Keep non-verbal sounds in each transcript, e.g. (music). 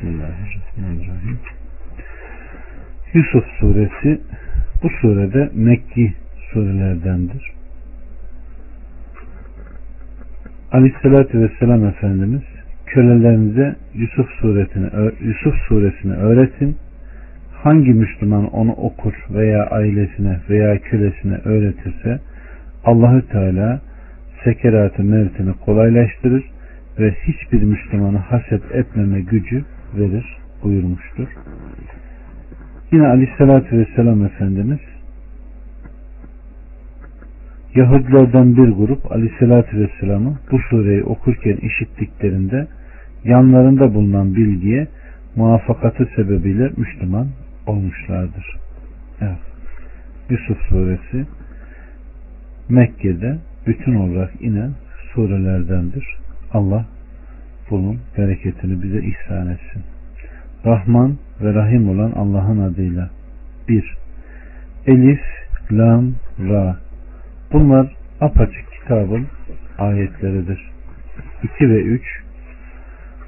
Bismillahirrahmanirrahim. Yusuf suresi bu surede Mekki surelerdendir. Aleyhissalatü Vesselam Efendimiz kölelerinize Yusuf suresini, Yusuf suresini öğretin. Hangi Müslüman onu okur veya ailesine veya kölesine öğretirse Allahü Teala sekeratı mevtini kolaylaştırır ve hiçbir Müslümanı haset etmeme gücü verir buyurmuştur. Yine Aleyhisselatü Vesselam Efendimiz Yahudilerden bir grup Aleyhisselatü Vesselam'ı bu sureyi okurken işittiklerinde yanlarında bulunan bilgiye muvaffakatı sebebiyle Müslüman olmuşlardır. Evet. Yusuf suresi Mekke'de bütün olarak inen surelerdendir. Allah bunun bereketini bize ihsan etsin. Rahman ve Rahim olan Allah'ın adıyla. 1. Elif, Lam, Ra. Bunlar apaçık kitabın ayetleridir. 2 ve 3.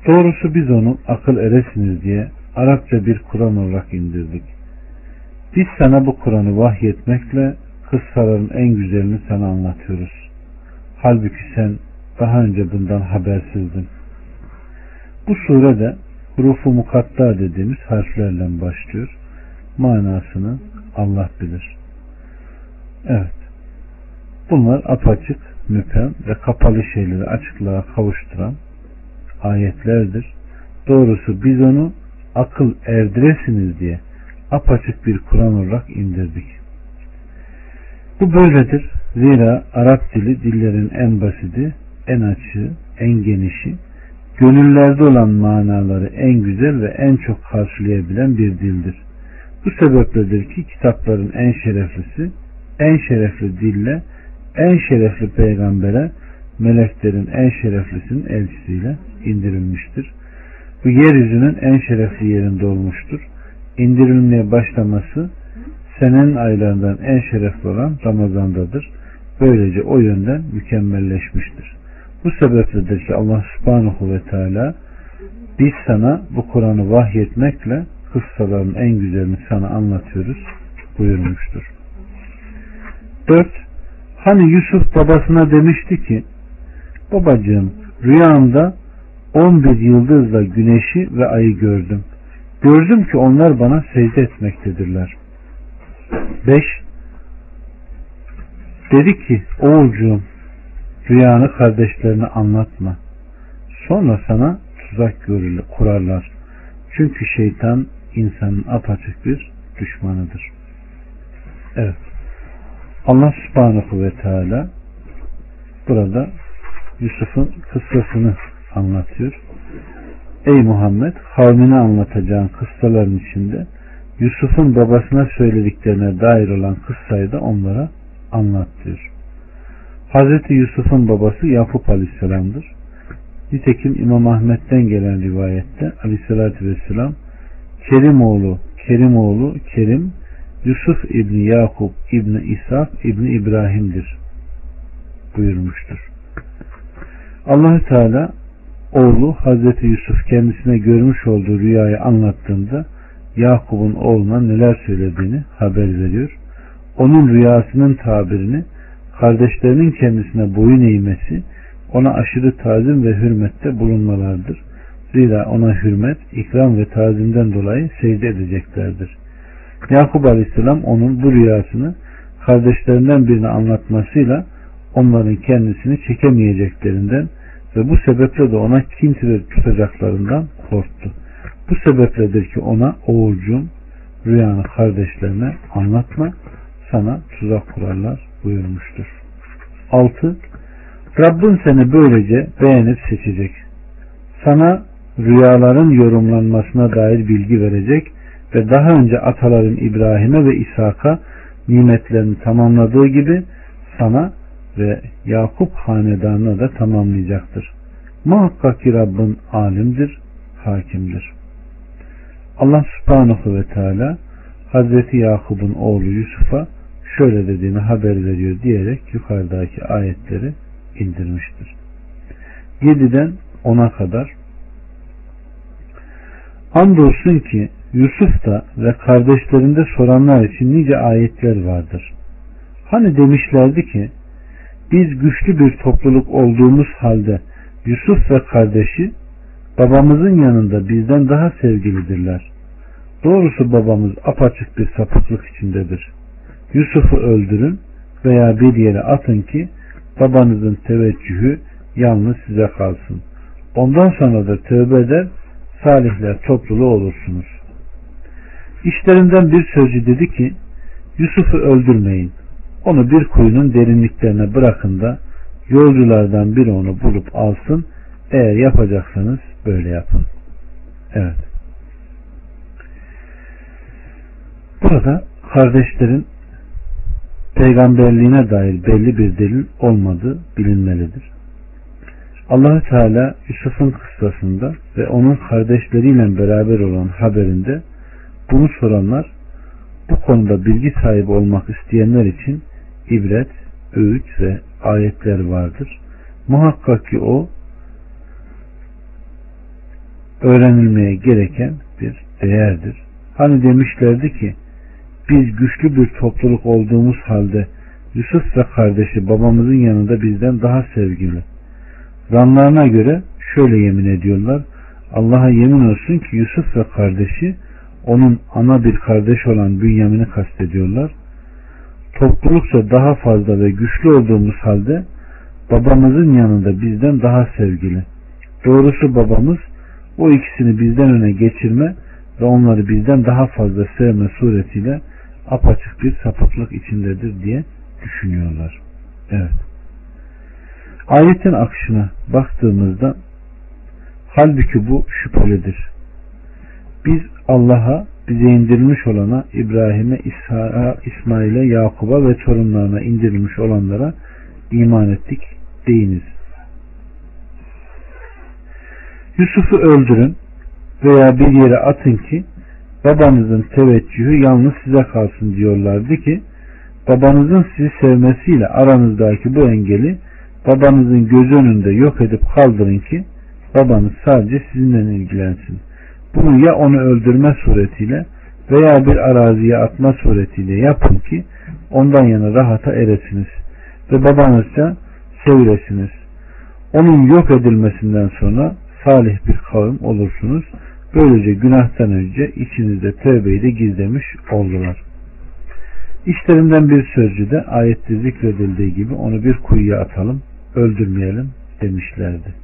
Doğrusu biz onu akıl eresiniz diye Arapça bir Kur'an olarak indirdik. Biz sana bu Kur'an'ı vahyetmekle kıssaların en güzelini sana anlatıyoruz. Halbuki sen daha önce bundan habersizdin. Bu surede hurufu mukatta dediğimiz harflerle başlıyor. Manasını Allah bilir. Evet. Bunlar apaçık, müpem ve kapalı şeyleri açıklığa kavuşturan ayetlerdir. Doğrusu biz onu akıl erdiresiniz diye apaçık bir Kur'an olarak indirdik. Bu böyledir. Zira Arap dili dillerin en basiti, en açığı, en genişi, gönüllerde olan manaları en güzel ve en çok karşılayabilen bir dildir. Bu sebepledir ki kitapların en şereflisi, en şerefli dille, en şerefli peygambere, meleklerin en şereflisinin elçisiyle indirilmiştir. Bu yeryüzünün en şerefli yerinde olmuştur. İndirilmeye başlaması senenin aylarından en şerefli olan Ramazan'dadır. Böylece o yönden mükemmelleşmiştir. Bu sebepledir ki Allah subhanahu ve teala biz sana bu Kur'an'ı vahyetmekle kıssaların en güzelini sana anlatıyoruz buyurmuştur. 4. Hani Yusuf babasına demişti ki babacığım rüyamda 11 yıldızla güneşi ve ayı gördüm. Gördüm ki onlar bana secde etmektedirler. 5. Dedi ki oğulcuğum rüyanı kardeşlerine anlatma. Sonra sana tuzak görülür, kurarlar. Çünkü şeytan insanın apaçık bir düşmanıdır. Evet. Allah subhanahu ve teala burada Yusuf'un kıssasını anlatıyor. Ey Muhammed kavmine anlatacağın kıssaların içinde Yusuf'un babasına söylediklerine dair olan kıssayı da onlara anlat diyor. Hazreti Yusuf'un babası Yakup Aleyhisselam'dır. Nitekim İmam Ahmet'ten gelen rivayette Aleyhisselatü Vesselam Kerim oğlu, Kerim oğlu, Kerim Yusuf İbni Yakup İbni İshak İbni İbrahim'dir buyurmuştur. Allahü Teala oğlu Hazreti Yusuf kendisine görmüş olduğu rüyayı anlattığında Yakup'un oğluna neler söylediğini haber veriyor. Onun rüyasının tabirini kardeşlerinin kendisine boyun eğmesi ona aşırı tazim ve hürmette bulunmalardır. Zira ona hürmet, ikram ve tazimden dolayı secde edeceklerdir. Yakup Aleyhisselam onun bu rüyasını kardeşlerinden birine anlatmasıyla onların kendisini çekemeyeceklerinden ve bu sebeple de ona kin tutacaklarından korktu. Bu sebepledir ki ona oğulcum rüyanı kardeşlerine anlatma sana tuzak kurarlar buyurmuştur. 6. Rabbin seni böylece beğenip seçecek. Sana rüyaların yorumlanmasına dair bilgi verecek ve daha önce ataların İbrahim'e ve İshak'a nimetlerini tamamladığı gibi sana ve Yakup hanedanına da tamamlayacaktır. Muhakkak ki Rabbin alimdir, hakimdir. Allah subhanahu ve teala Hazreti Yakup'un oğlu Yusuf'a şöyle dediğini haber veriyor diyerek yukarıdaki ayetleri indirmiştir. 7'den 10'a kadar Andolsun ki Yusuf'ta ve kardeşlerinde soranlar için nice ayetler vardır. Hani demişlerdi ki biz güçlü bir topluluk olduğumuz halde Yusuf ve kardeşi babamızın yanında bizden daha sevgilidirler. Doğrusu babamız apaçık bir sapıklık içindedir. Yusuf'u öldürün veya bir yere atın ki babanızın teveccühü yalnız size kalsın. Ondan sonra da tövbe eder, salihler topluluğu olursunuz. İşlerinden bir sözcü dedi ki, Yusuf'u öldürmeyin. Onu bir kuyunun derinliklerine bırakın da yolculardan biri onu bulup alsın. Eğer yapacaksanız böyle yapın. Evet. Burada kardeşlerin peygamberliğine dair belli bir delil olmadığı bilinmelidir. allah Teala Yusuf'un kıssasında ve onun kardeşleriyle beraber olan haberinde bunu soranlar bu konuda bilgi sahibi olmak isteyenler için ibret, öğüt ve ayetler vardır. Muhakkak ki o öğrenilmeye gereken bir değerdir. Hani demişlerdi ki biz güçlü bir topluluk olduğumuz halde Yusuf ve kardeşi babamızın yanında bizden daha sevgili. Zanlarına göre şöyle yemin ediyorlar. Allah'a yemin olsun ki Yusuf ve kardeşi onun ana bir kardeş olan Bünyamin'i kastediyorlar. Toplulukça daha fazla ve güçlü olduğumuz halde babamızın yanında bizden daha sevgili. Doğrusu babamız o ikisini bizden öne geçirme ve onları bizden daha fazla sevme suretiyle apaçık bir sapıklık içindedir diye düşünüyorlar. Evet. Ayetin akışına baktığımızda halbuki bu şüphelidir. Biz Allah'a bize indirilmiş olana İbrahim'e, İsa'ya, İsmail'e, Yakub'a ve torunlarına indirilmiş olanlara iman ettik deyiniz. Yusuf'u öldürün veya bir yere atın ki babanızın teveccühü yalnız size kalsın diyorlardı ki babanızın sizi sevmesiyle aranızdaki bu engeli babanızın göz önünde yok edip kaldırın ki babanız sadece sizinle ilgilensin. Bunu ya onu öldürme suretiyle veya bir araziye atma suretiyle yapın ki ondan yana rahata eresiniz ve babanızca sevilesiniz. Onun yok edilmesinden sonra salih bir kavim olursunuz. Böylece günahtan önce içinizde tövbeyi de gizlemiş oldular. İşlerinden bir sözcü de ayette zikredildiği gibi onu bir kuyuya atalım, öldürmeyelim demişlerdi.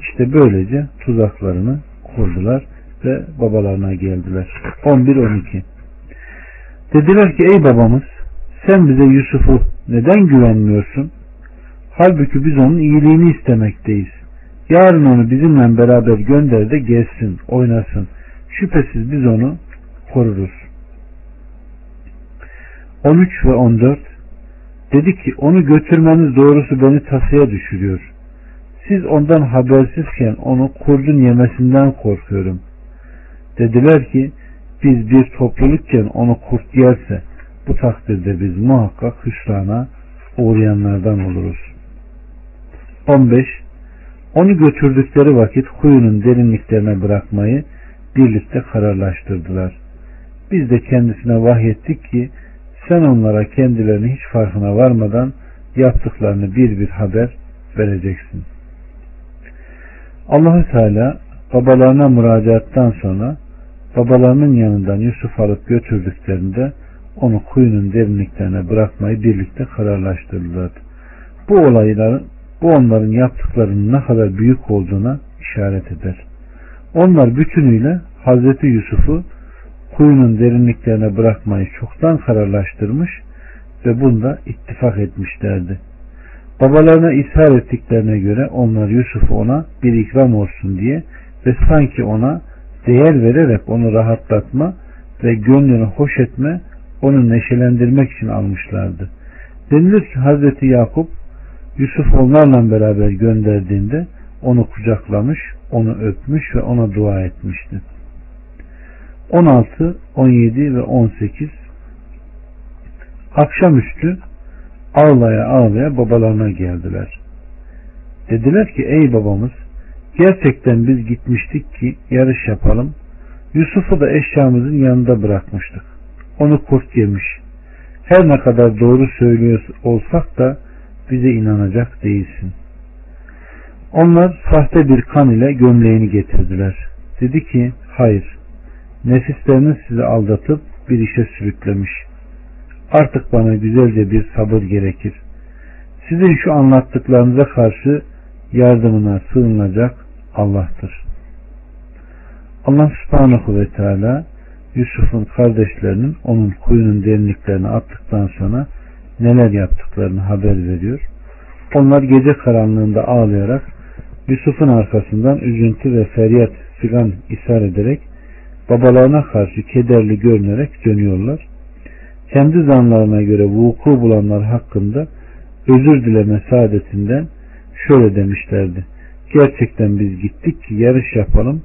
İşte böylece tuzaklarını kurdular ve babalarına geldiler. 11-12 Dediler ki ey babamız sen bize Yusuf'u neden güvenmiyorsun? Halbuki biz onun iyiliğini istemekteyiz. Yarın onu bizimle beraber gönder de gezsin, oynasın. Şüphesiz biz onu koruruz. 13 ve 14 Dedi ki onu götürmeniz doğrusu beni tasaya düşürüyor. Siz ondan habersizken onu kurdun yemesinden korkuyorum. Dediler ki biz bir toplulukken onu kurt yerse bu takdirde biz muhakkak hüsrana uğrayanlardan oluruz. 15 onu götürdükleri vakit kuyunun derinliklerine bırakmayı birlikte kararlaştırdılar. Biz de kendisine vahyettik ki sen onlara kendilerini hiç farkına varmadan yaptıklarını bir bir haber vereceksin. Allahü Teala babalarına müracaattan sonra babalarının yanından Yusuf alıp götürdüklerinde onu kuyunun derinliklerine bırakmayı birlikte kararlaştırdılar. Bu olayların bu onların yaptıklarının ne kadar büyük olduğuna işaret eder. Onlar bütünüyle Hazreti Yusuf'u kuyunun derinliklerine bırakmayı çoktan kararlaştırmış ve bunda ittifak etmişlerdi. Babalarına ishar ettiklerine göre onlar Yusuf'u ona bir ikram olsun diye ve sanki ona değer vererek onu rahatlatma ve gönlünü hoş etme, onu neşelendirmek için almışlardı. Denilir ki Hazreti Yakup Yusuf onlarla beraber gönderdiğinde onu kucaklamış, onu öpmüş ve ona dua etmişti. 16, 17 ve 18 Akşamüstü ağlaya ağlaya babalarına geldiler. Dediler ki ey babamız gerçekten biz gitmiştik ki yarış yapalım Yusuf'u da eşyamızın yanında bırakmıştık. Onu kurt yemiş. Her ne kadar doğru söylüyor olsak da bize inanacak değilsin. Onlar sahte bir kan ile gömleğini getirdiler. Dedi ki hayır nefisleriniz sizi aldatıp bir işe sürüklemiş. Artık bana güzelce bir sabır gerekir. Sizin şu anlattıklarınıza karşı yardımına sığınacak Allah'tır. Allah subhanahu ve teala Yusuf'un kardeşlerinin onun kuyunun derinliklerine attıktan sonra neler yaptıklarını haber veriyor. Onlar gece karanlığında ağlayarak Yusuf'un arkasından üzüntü ve feryat figan ishar ederek babalarına karşı kederli görünerek dönüyorlar. Kendi zanlarına göre vuku bulanlar hakkında özür dileme saadetinden şöyle demişlerdi. Gerçekten biz gittik ki yarış yapalım.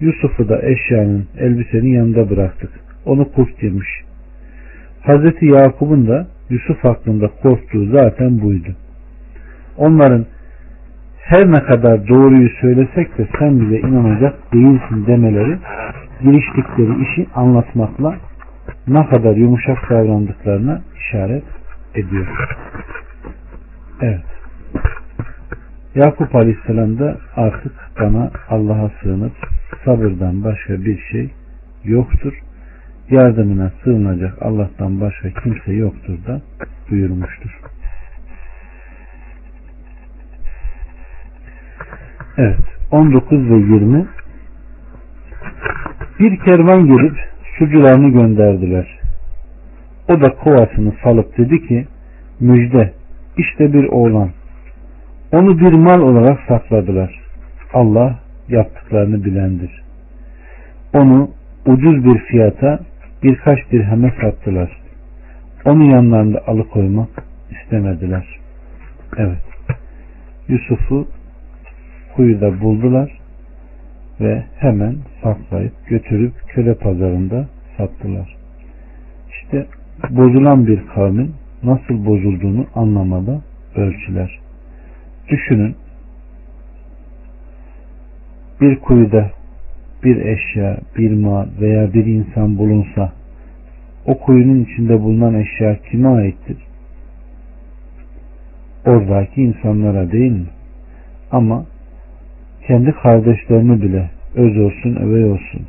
Yusuf'u da eşyanın, elbisenin yanında bıraktık. Onu kurt yemiş. Hazreti Yakup'un da Yusuf hakkında korktuğu zaten buydu. Onların her ne kadar doğruyu söylesek de sen bize inanacak değilsin demeleri giriştikleri işi anlatmakla ne kadar yumuşak davrandıklarına işaret ediyor. Evet. Yakup Aleyhisselam da artık bana Allah'a sığınıp sabırdan başka bir şey yoktur. Yardımına sığınacak Allah'tan başka kimse yoktur da buyurmuştur. Evet. 19 ve 20 Bir kervan gelip sucularını gönderdiler. O da kovasını salıp dedi ki müjde işte bir oğlan. Onu bir mal olarak sakladılar. Allah yaptıklarını bilendir. Onu ucuz bir fiyata birkaç dirheme sattılar. Onu yanlarında alıkoymak istemediler. Evet. Yusuf'u kuyuda buldular ve hemen saklayıp götürüp köle pazarında sattılar. İşte bozulan bir kavmin nasıl bozulduğunu anlamada ölçüler. Düşünün bir kuyuda bir eşya, bir mal veya bir insan bulunsa o kuyunun içinde bulunan eşya kime aittir? Oradaki insanlara değil mi? Ama kendi kardeşlerini bile öz olsun övey olsun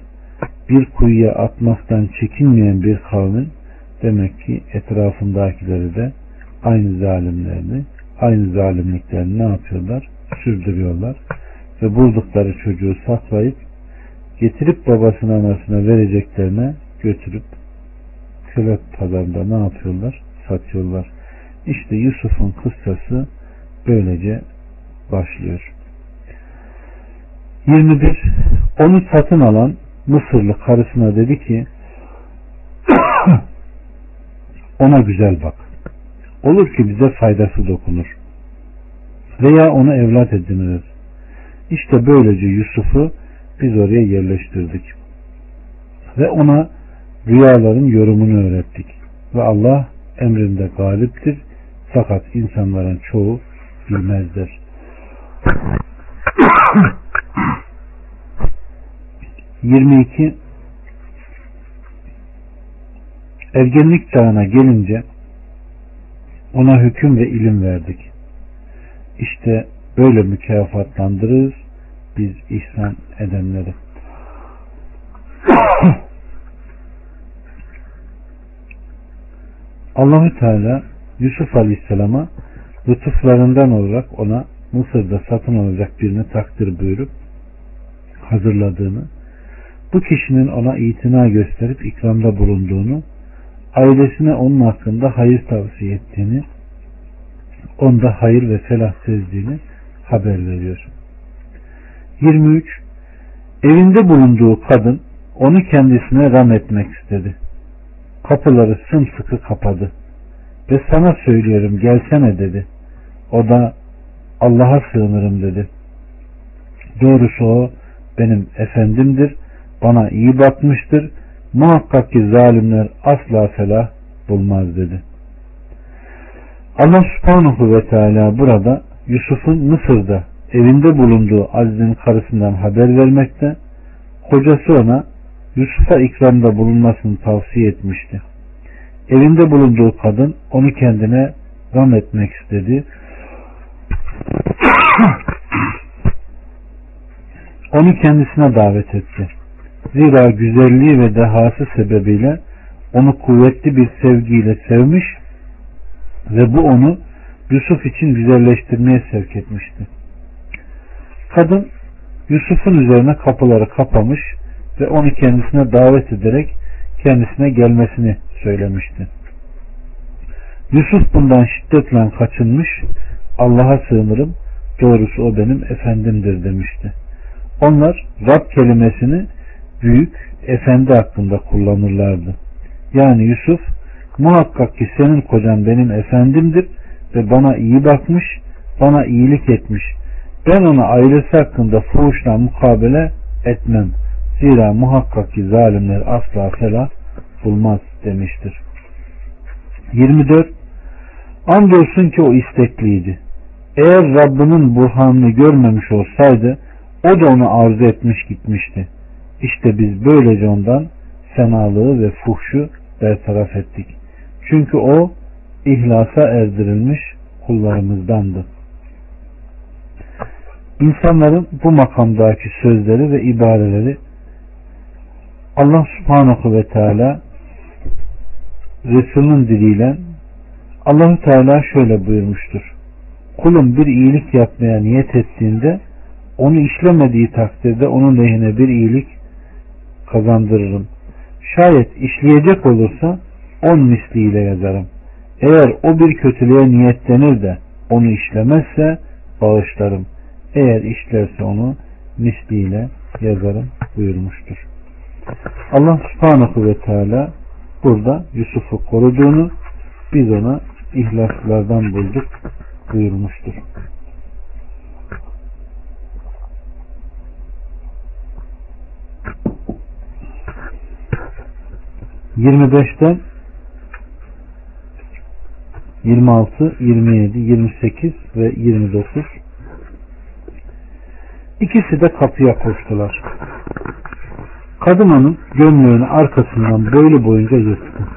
bir kuyuya atmaktan çekinmeyen bir kavmin demek ki etrafındakileri de aynı zalimlerini aynı zalimliklerini ne yapıyorlar? Sürdürüyorlar ve buldukları çocuğu saklayıp getirip babasına anasına vereceklerine götürüp köle pazarında ne yapıyorlar? Satıyorlar. İşte Yusuf'un kıssası böylece başlıyor. 21. Onu satın alan Mısırlı karısına dedi ki (coughs) ona güzel bak. Olur ki bize faydası dokunur. Veya onu evlat ediniriz. İşte böylece Yusuf'u biz oraya yerleştirdik. Ve ona rüyaların yorumunu öğrettik. Ve Allah emrinde galiptir. Fakat insanların çoğu bilmezler. (coughs) 22 Ergenlik çağına gelince ona hüküm ve ilim verdik. İşte böyle mükafatlandırırız biz ihsan edenleri. (coughs) Allahü Teala Yusuf Aleyhisselam'a lütuflarından olarak ona Mısır'da satın alacak birini takdir buyurup hazırladığını, bu kişinin ona itina gösterip ikramda bulunduğunu, ailesine onun hakkında hayır tavsiye ettiğini, onda hayır ve felah sezdiğini haber veriyor. 23. Evinde bulunduğu kadın onu kendisine ram etmek istedi. Kapıları sımsıkı kapadı. Ve sana söylüyorum gelsene dedi. O da Allah'a sığınırım dedi. Doğrusu o benim efendimdir, bana iyi bakmıştır, muhakkak ki zalimler asla felah bulmaz dedi. Allah subhanahu ve teala burada Yusuf'un Mısır'da evinde bulunduğu Aziz'in karısından haber vermekte, kocası ona Yusuf'a ikramda bulunmasını tavsiye etmişti. Evinde bulunduğu kadın onu kendine ram etmek istedi. (coughs) onu kendisine davet etti. Zira güzelliği ve dehası sebebiyle onu kuvvetli bir sevgiyle sevmiş ve bu onu Yusuf için güzelleştirmeye sevk etmişti. Kadın Yusuf'un üzerine kapıları kapamış ve onu kendisine davet ederek kendisine gelmesini söylemişti. Yusuf bundan şiddetle kaçınmış, Allah'a sığınırım, doğrusu o benim efendimdir demişti. Onlar Rab kelimesini büyük, efendi hakkında kullanırlardı. Yani Yusuf, muhakkak ki senin kocan benim efendimdir ve bana iyi bakmış, bana iyilik etmiş. Ben ona ailesi hakkında fuhuşla mukabele etmem. Zira muhakkak ki zalimler asla felah bulmaz demiştir. 24. Andolsun ki o istekliydi. Eğer Rabbinin burhanını görmemiş olsaydı o da onu arzu etmiş gitmişti. İşte biz böylece ondan fenalığı ve fuhşu bertaraf ettik. Çünkü o ihlasa erdirilmiş kullarımızdandı. İnsanların bu makamdaki sözleri ve ibareleri Allah subhanahu ve teala Resulünün diliyle Allahu Teala şöyle buyurmuştur. Kulum bir iyilik yapmaya niyet ettiğinde onu işlemediği takdirde onun lehine bir iyilik kazandırırım. Şayet işleyecek olursa on misliyle yazarım. Eğer o bir kötülüğe niyetlenir de onu işlemezse bağışlarım. Eğer işlerse onu misliyle yazarım buyurmuştur. Allah subhanahu ve teala burada Yusuf'u koruduğunu biz ona ihlaslardan bulduk buyurmuştur. 25'ten 26, 27, 28 ve 29 İkisi de kapıya koştular. Kadın onun gömleğini arkasından böyle boyunca yırttı.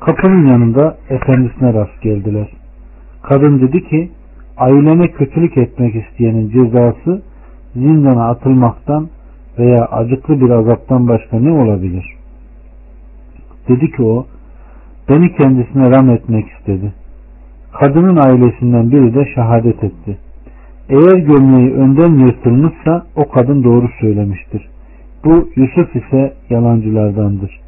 Kapının yanında efendisine rast geldiler. Kadın dedi ki ailene kötülük etmek isteyenin cezası zindana atılmaktan veya acıklı bir azaptan başka ne olabilir? Dedi ki o, beni kendisine ram etmek istedi. Kadının ailesinden biri de şehadet etti. Eğer gömleği önden yırtılmışsa o kadın doğru söylemiştir. Bu Yusuf ise yalancılardandır.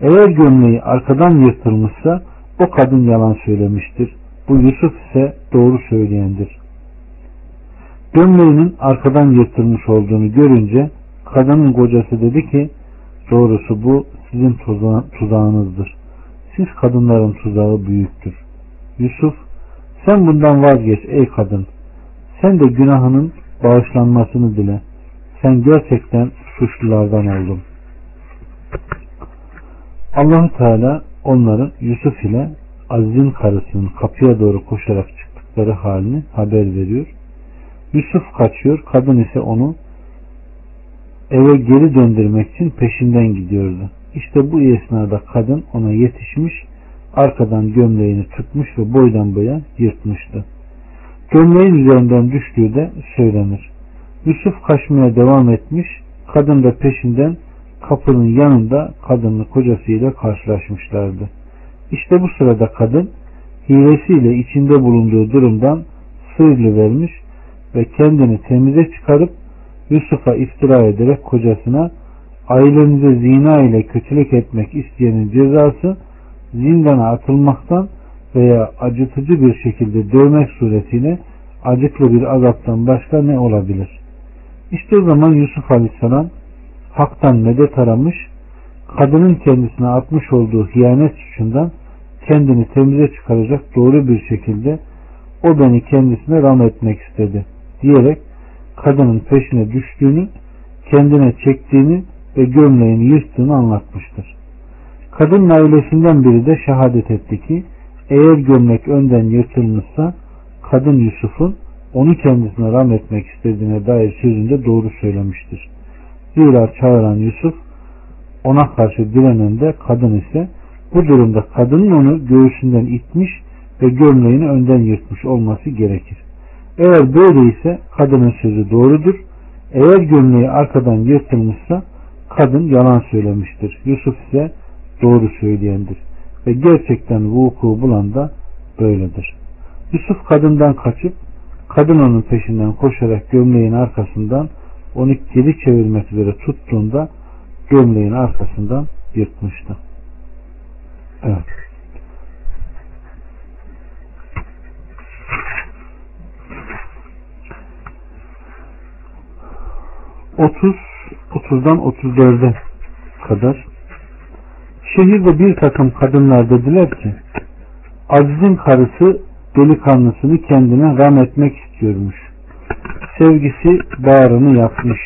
Eğer gömleği arkadan yırtılmışsa o kadın yalan söylemiştir. Bu Yusuf ise doğru söyleyendir. Gömleğinin arkadan yırtılmış olduğunu görünce kadının kocası dedi ki doğrusu bu sizin tuzağınızdır. Siz kadınların tuzağı büyüktür. Yusuf sen bundan vazgeç ey kadın. Sen de günahının bağışlanmasını dile. Sen gerçekten suçlulardan oldun. allah Teala onların Yusuf ile Aziz'in karısının kapıya doğru koşarak çıktıkları halini haber veriyor. Yusuf kaçıyor, kadın ise onu eve geri döndürmek için peşinden gidiyordu. İşte bu esnada kadın ona yetişmiş, arkadan gömleğini tutmuş ve boydan boya yırtmıştı. Gömleğin üzerinden düştüğü de söylenir. Yusuf kaçmaya devam etmiş, kadın da peşinden kapının yanında kadınlı kocasıyla karşılaşmışlardı. İşte bu sırada kadın hilesiyle içinde bulunduğu durumdan vermiş ve kendini temize çıkarıp Yusuf'a iftira ederek kocasına ailenize zina ile kötülük etmek isteyenin cezası zindana atılmaktan veya acıtıcı bir şekilde dövmek suretiyle acıklı bir azaptan başka ne olabilir? İşte o zaman Yusuf Aleyhisselam haktan medet aramış, kadının kendisine atmış olduğu hiyanet suçundan kendini temize çıkaracak doğru bir şekilde o beni kendisine ram etmek istedi diyerek kadının peşine düştüğünü, kendine çektiğini ve gömleğini yırttığını anlatmıştır. Kadının ailesinden biri de şehadet etti ki eğer gömlek önden yırtılmışsa kadın Yusuf'un onu kendisine ram etmek istediğine dair sözünde doğru söylemiştir. Zira çağıran Yusuf ona karşı direnen de kadın ise bu durumda kadının onu göğsünden itmiş ve gömleğini önden yırtmış olması gerekir. Eğer böyleyse kadının sözü doğrudur. Eğer gömleği arkadan yırtılmışsa kadın yalan söylemiştir. Yusuf ise doğru söyleyendir. Ve gerçekten vuku bulan da böyledir. Yusuf kadından kaçıp kadın onun peşinden koşarak gömleğin arkasından onu geri çevirmek üzere tuttuğunda gömleğin arkasından yırtmıştı. Evet. 30 30'dan 34'e kadar şehirde bir takım kadınlar dediler ki Aziz'in karısı delikanlısını kendine ram etmek istiyormuş. Sevgisi bağrını yapmış.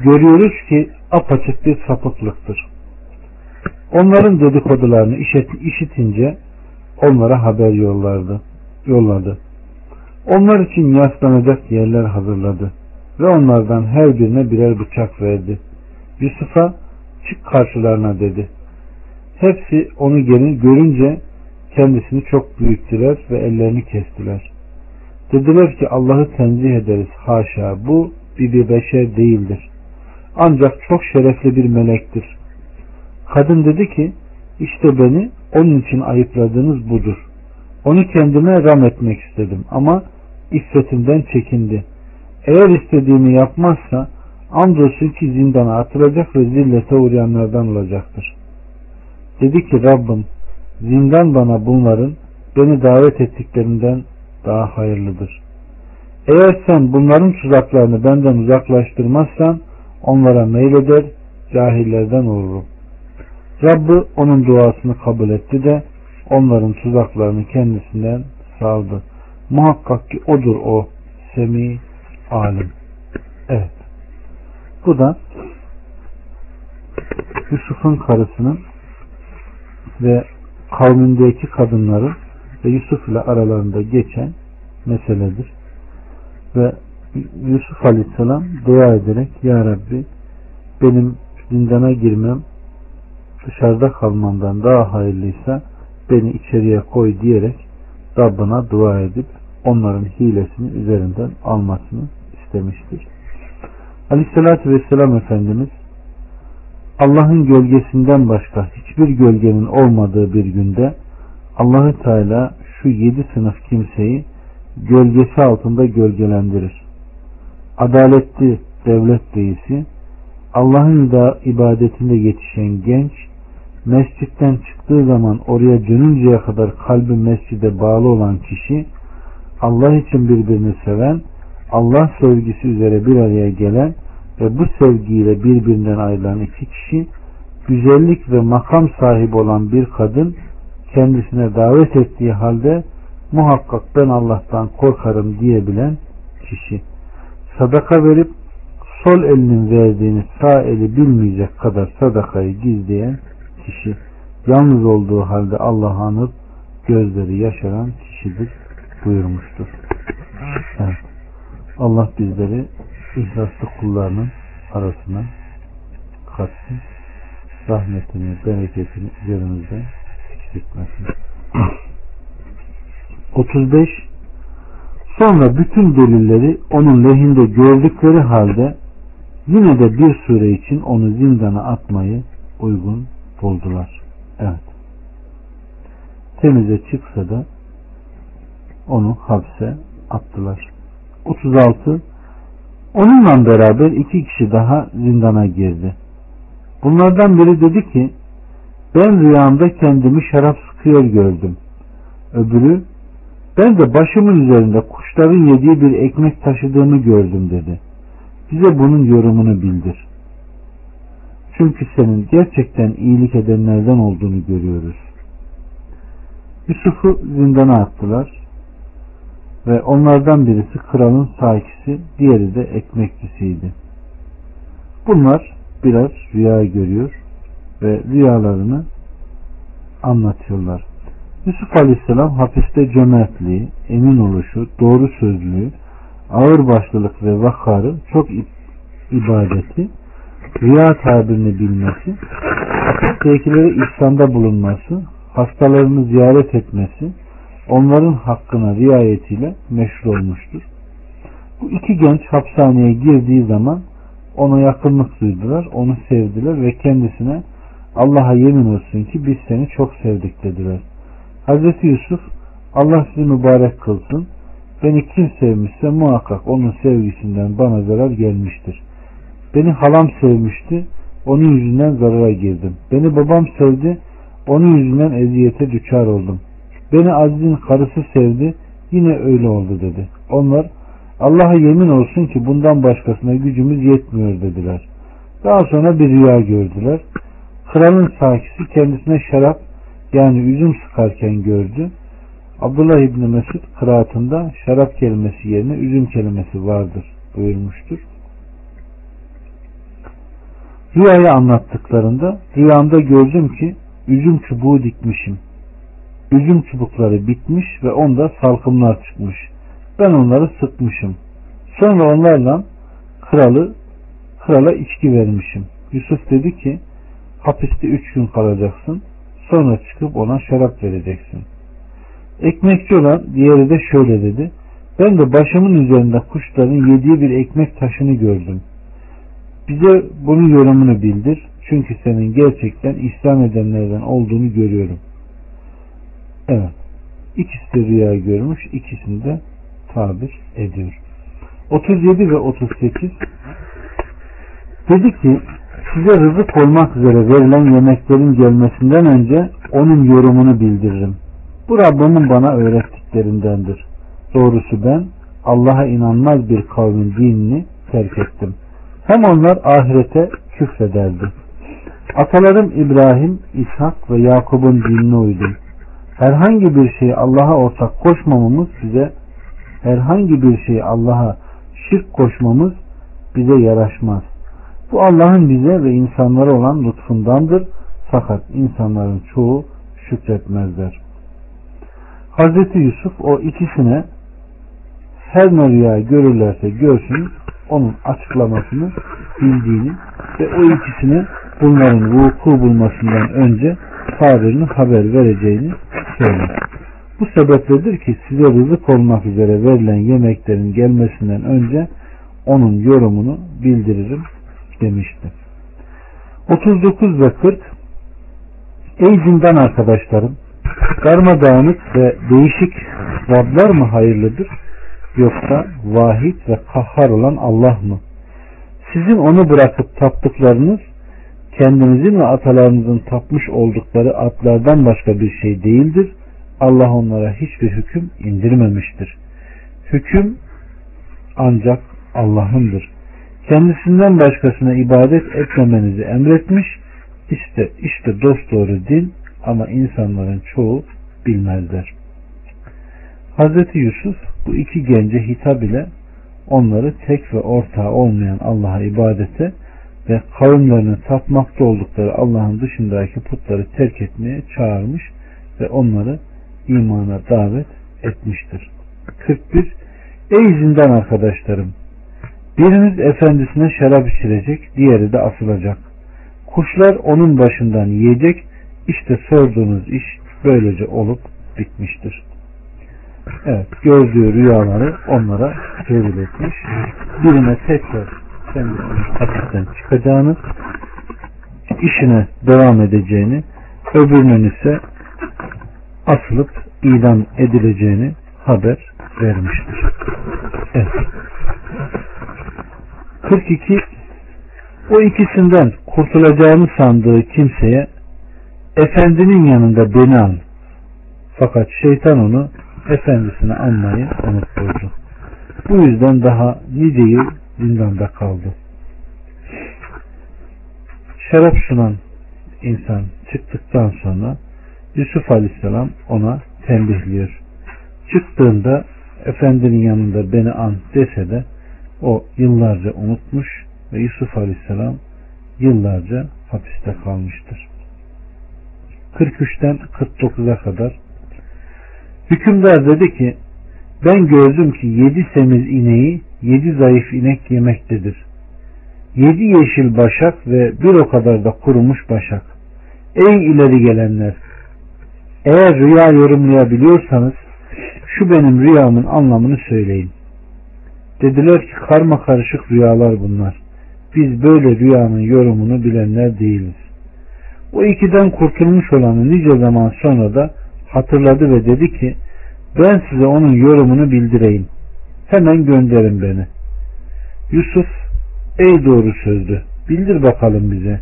Görüyoruz ki apaçık bir sapıklıktır. Onların dedikodularını işitince onlara haber yollardı. yolladı. Onlar için yaslanacak yerler hazırladı ve onlardan her birine birer bıçak verdi. Yusuf'a çık karşılarına dedi. Hepsi onu gelin görünce kendisini çok büyüttüler ve ellerini kestiler. Dediler ki Allah'ı tenzih ederiz. Haşa bu bir, bir beşer değildir. Ancak çok şerefli bir melektir. Kadın dedi ki işte beni onun için ayıpladığınız budur. Onu kendime ram etmek istedim ama iffetimden çekindi. Eğer istediğini yapmazsa andolsun ki zindana atılacak ve zillete uğrayanlardan olacaktır. Dedi ki Rabbim zindan bana bunların beni davet ettiklerinden daha hayırlıdır. Eğer sen bunların tuzaklarını benden uzaklaştırmazsan onlara meyleder, cahillerden olurum. Rabbi onun duasını kabul etti de onların tuzaklarını kendisinden saldı. Muhakkak ki odur o, semi alim. Evet. Bu da Yusuf'un karısının ve kavmindeki kadınların ve Yusuf ile aralarında geçen meseledir. Ve Yusuf Aleyhisselam dua ederek Ya Rabbi benim zindana girmem dışarıda kalmamdan daha hayırlıysa beni içeriye koy diyerek Rabbına dua edip onların hilesini üzerinden almasını istemiştir. Aleyhissalatü Vesselam Efendimiz Allah'ın gölgesinden başka hiçbir gölgenin olmadığı bir günde Allahü Teala şu yedi sınıf kimseyi gölgesi altında gölgelendirir. Adaletli devlet reisi, Allah'ın da ibadetinde yetişen genç, mescitten çıktığı zaman oraya dönünceye kadar kalbi mescide bağlı olan kişi, Allah için birbirini seven, Allah sevgisi üzere bir araya gelen ve bu sevgiyle birbirinden ayrılan iki kişi güzellik ve makam sahibi olan bir kadın kendisine davet ettiği halde muhakkak ben Allah'tan korkarım diyebilen kişi. Sadaka verip sol elinin verdiğini sağ eli bilmeyecek kadar sadakayı gizleyen kişi. Yalnız olduğu halde Allah'ı anıp gözleri yaşaran kişidir buyurmuştur. Evet. Allah bizleri ihlaslı kullarının arasına katsın. Rahmetini, bereketini üzerimizden eksiltmesin. (clears throat) 35 Sonra bütün delilleri onun lehinde gördükleri halde yine de bir süre için onu zindana atmayı uygun buldular. Evet. Temize çıksa da onu hapse attılar. 36 Onunla beraber iki kişi daha zindana girdi. Bunlardan biri dedi ki ben rüyamda kendimi şarap sıkıyor gördüm. Öbürü ben de başımın üzerinde kuşların yediği bir ekmek taşıdığımı gördüm dedi. Bize bunun yorumunu bildir. Çünkü senin gerçekten iyilik edenlerden olduğunu görüyoruz. Yusuf'u zindana attılar ve onlardan birisi kralın sakisi, diğeri de ekmekçisiydi. Bunlar biraz rüya görüyor ve rüyalarını anlatıyorlar. Yusuf Aleyhisselam hapiste cömertliği, emin oluşu, doğru sözlüğü, ağır başlılık ve vakarı, çok ibadeti, rüya tabirini bilmesi, hakkındakilere ihsanda bulunması, hastalarını ziyaret etmesi, onların hakkına riayetiyle meşhur olmuştur. Bu iki genç hapishaneye girdiği zaman ona yakınlık duydular, onu sevdiler ve kendisine Allah'a yemin olsun ki biz seni çok sevdik dediler. Hazreti Yusuf Allah sizi mübarek kılsın. Beni kim sevmişse muhakkak onun sevgisinden bana zarar gelmiştir. Beni halam sevmişti. Onun yüzünden zarara girdim. Beni babam sevdi. Onun yüzünden eziyete düçar oldum. Beni Aziz'in karısı sevdi. Yine öyle oldu dedi. Onlar Allah'a yemin olsun ki bundan başkasına gücümüz yetmiyor dediler. Daha sonra bir rüya gördüler. Kralın sakisi kendisine şarap yani üzüm sıkarken gördü. Abdullah İbni Mesud kıraatında şarap kelimesi yerine üzüm kelimesi vardır buyurmuştur. Rüyayı anlattıklarında rüyamda gördüm ki üzüm çubuğu dikmişim. Üzüm çubukları bitmiş ve onda salkımlar çıkmış. Ben onları sıkmışım. Sonra onlarla kralı krala içki vermişim. Yusuf dedi ki hapiste üç gün kalacaksın. Sonra çıkıp ona şarap vereceksin. Ekmekçi olan diğeri de şöyle dedi. Ben de başımın üzerinde kuşların yediği bir ekmek taşını gördüm. Bize bunun yorumunu bildir. Çünkü senin gerçekten İslam edenlerden olduğunu görüyorum. Evet. İkisi de rüya görmüş. ikisini de tabir ediyor. 37 ve 38 dedi ki size rızık olmak üzere verilen yemeklerin gelmesinden önce onun yorumunu bildiririm. Bu Rabbimin bana öğrettiklerindendir. Doğrusu ben Allah'a inanmaz bir kavmin dinini terk ettim. Hem onlar ahirete küfrederdi. Atalarım İbrahim, İshak ve Yakup'un dinine uydum. Herhangi bir şeyi Allah'a ortak koşmamamız bize herhangi bir şeyi Allah'a şirk koşmamız bize yaraşmaz. Bu Allah'ın bize ve insanlara olan lütfundandır. Fakat insanların çoğu şükretmezler. Hazreti Yusuf o ikisine her ne rüya görürlerse görsün onun açıklamasını bildiğini ve o ikisine bunların vuku bulmasından önce tabirini haber vereceğini söyler. Bu sebepledir ki size rızık olmak üzere verilen yemeklerin gelmesinden önce onun yorumunu bildiririm demişti. 39 ve 40 Ey zindan arkadaşlarım darmadağınık ve değişik Rablar mı hayırlıdır yoksa vahid ve kahhar olan Allah mı? Sizin onu bırakıp taptıklarınız kendinizin ve atalarınızın tapmış oldukları atlardan başka bir şey değildir. Allah onlara hiçbir hüküm indirmemiştir. Hüküm ancak Allah'ındır. Kendisinden başkasına ibadet etmemenizi emretmiş. İşte işte dost doğru din ama insanların çoğu bilmezler. Hazreti Yusuf bu iki gence hitap ile onları tek ve ortağı olmayan Allah'a ibadete ve kavimlerinin tapmakta oldukları Allah'ın dışındaki putları terk etmeye çağırmış ve onları imana davet etmiştir. 41. Ey zindan arkadaşlarım! Biriniz efendisine şarap içirecek, diğeri de asılacak. Kuşlar onun başından yiyecek, işte sorduğunuz iş böylece olup bitmiştir. Evet, gördüğü rüyaları onlara tevil etmiş. Birine tekrar hapisten çıkacağını, işine devam edeceğini, öbürünün ise asılıp idam edileceğini haber vermiştir. Evet. 42 O ikisinden kurtulacağını sandığı kimseye efendinin yanında beni an. Fakat şeytan onu efendisine anmayı unutturdu. Bu yüzden daha nice yıl zindanda kaldı. Şarap sunan insan çıktıktan sonra Yusuf Aleyhisselam ona tembihliyor. Çıktığında efendinin yanında beni an dese de o yıllarca unutmuş ve Yusuf Aleyhisselam yıllarca hapiste kalmıştır. 43'ten 49'a kadar hükümdar dedi ki ben gördüm ki yedi semiz ineği yedi zayıf inek yemektedir. yedi yeşil başak ve bir o kadar da kurumuş başak. Ey ileri gelenler! Eğer rüya yorumlayabiliyorsanız şu benim rüyamın anlamını söyleyin. Dediler ki karma karışık rüyalar bunlar. Biz böyle rüyanın yorumunu bilenler değiliz. O ikiden kurtulmuş olanı nice zaman sonra da hatırladı ve dedi ki ben size onun yorumunu bildireyim. Hemen gönderin beni. Yusuf ey doğru sözlü bildir bakalım bize.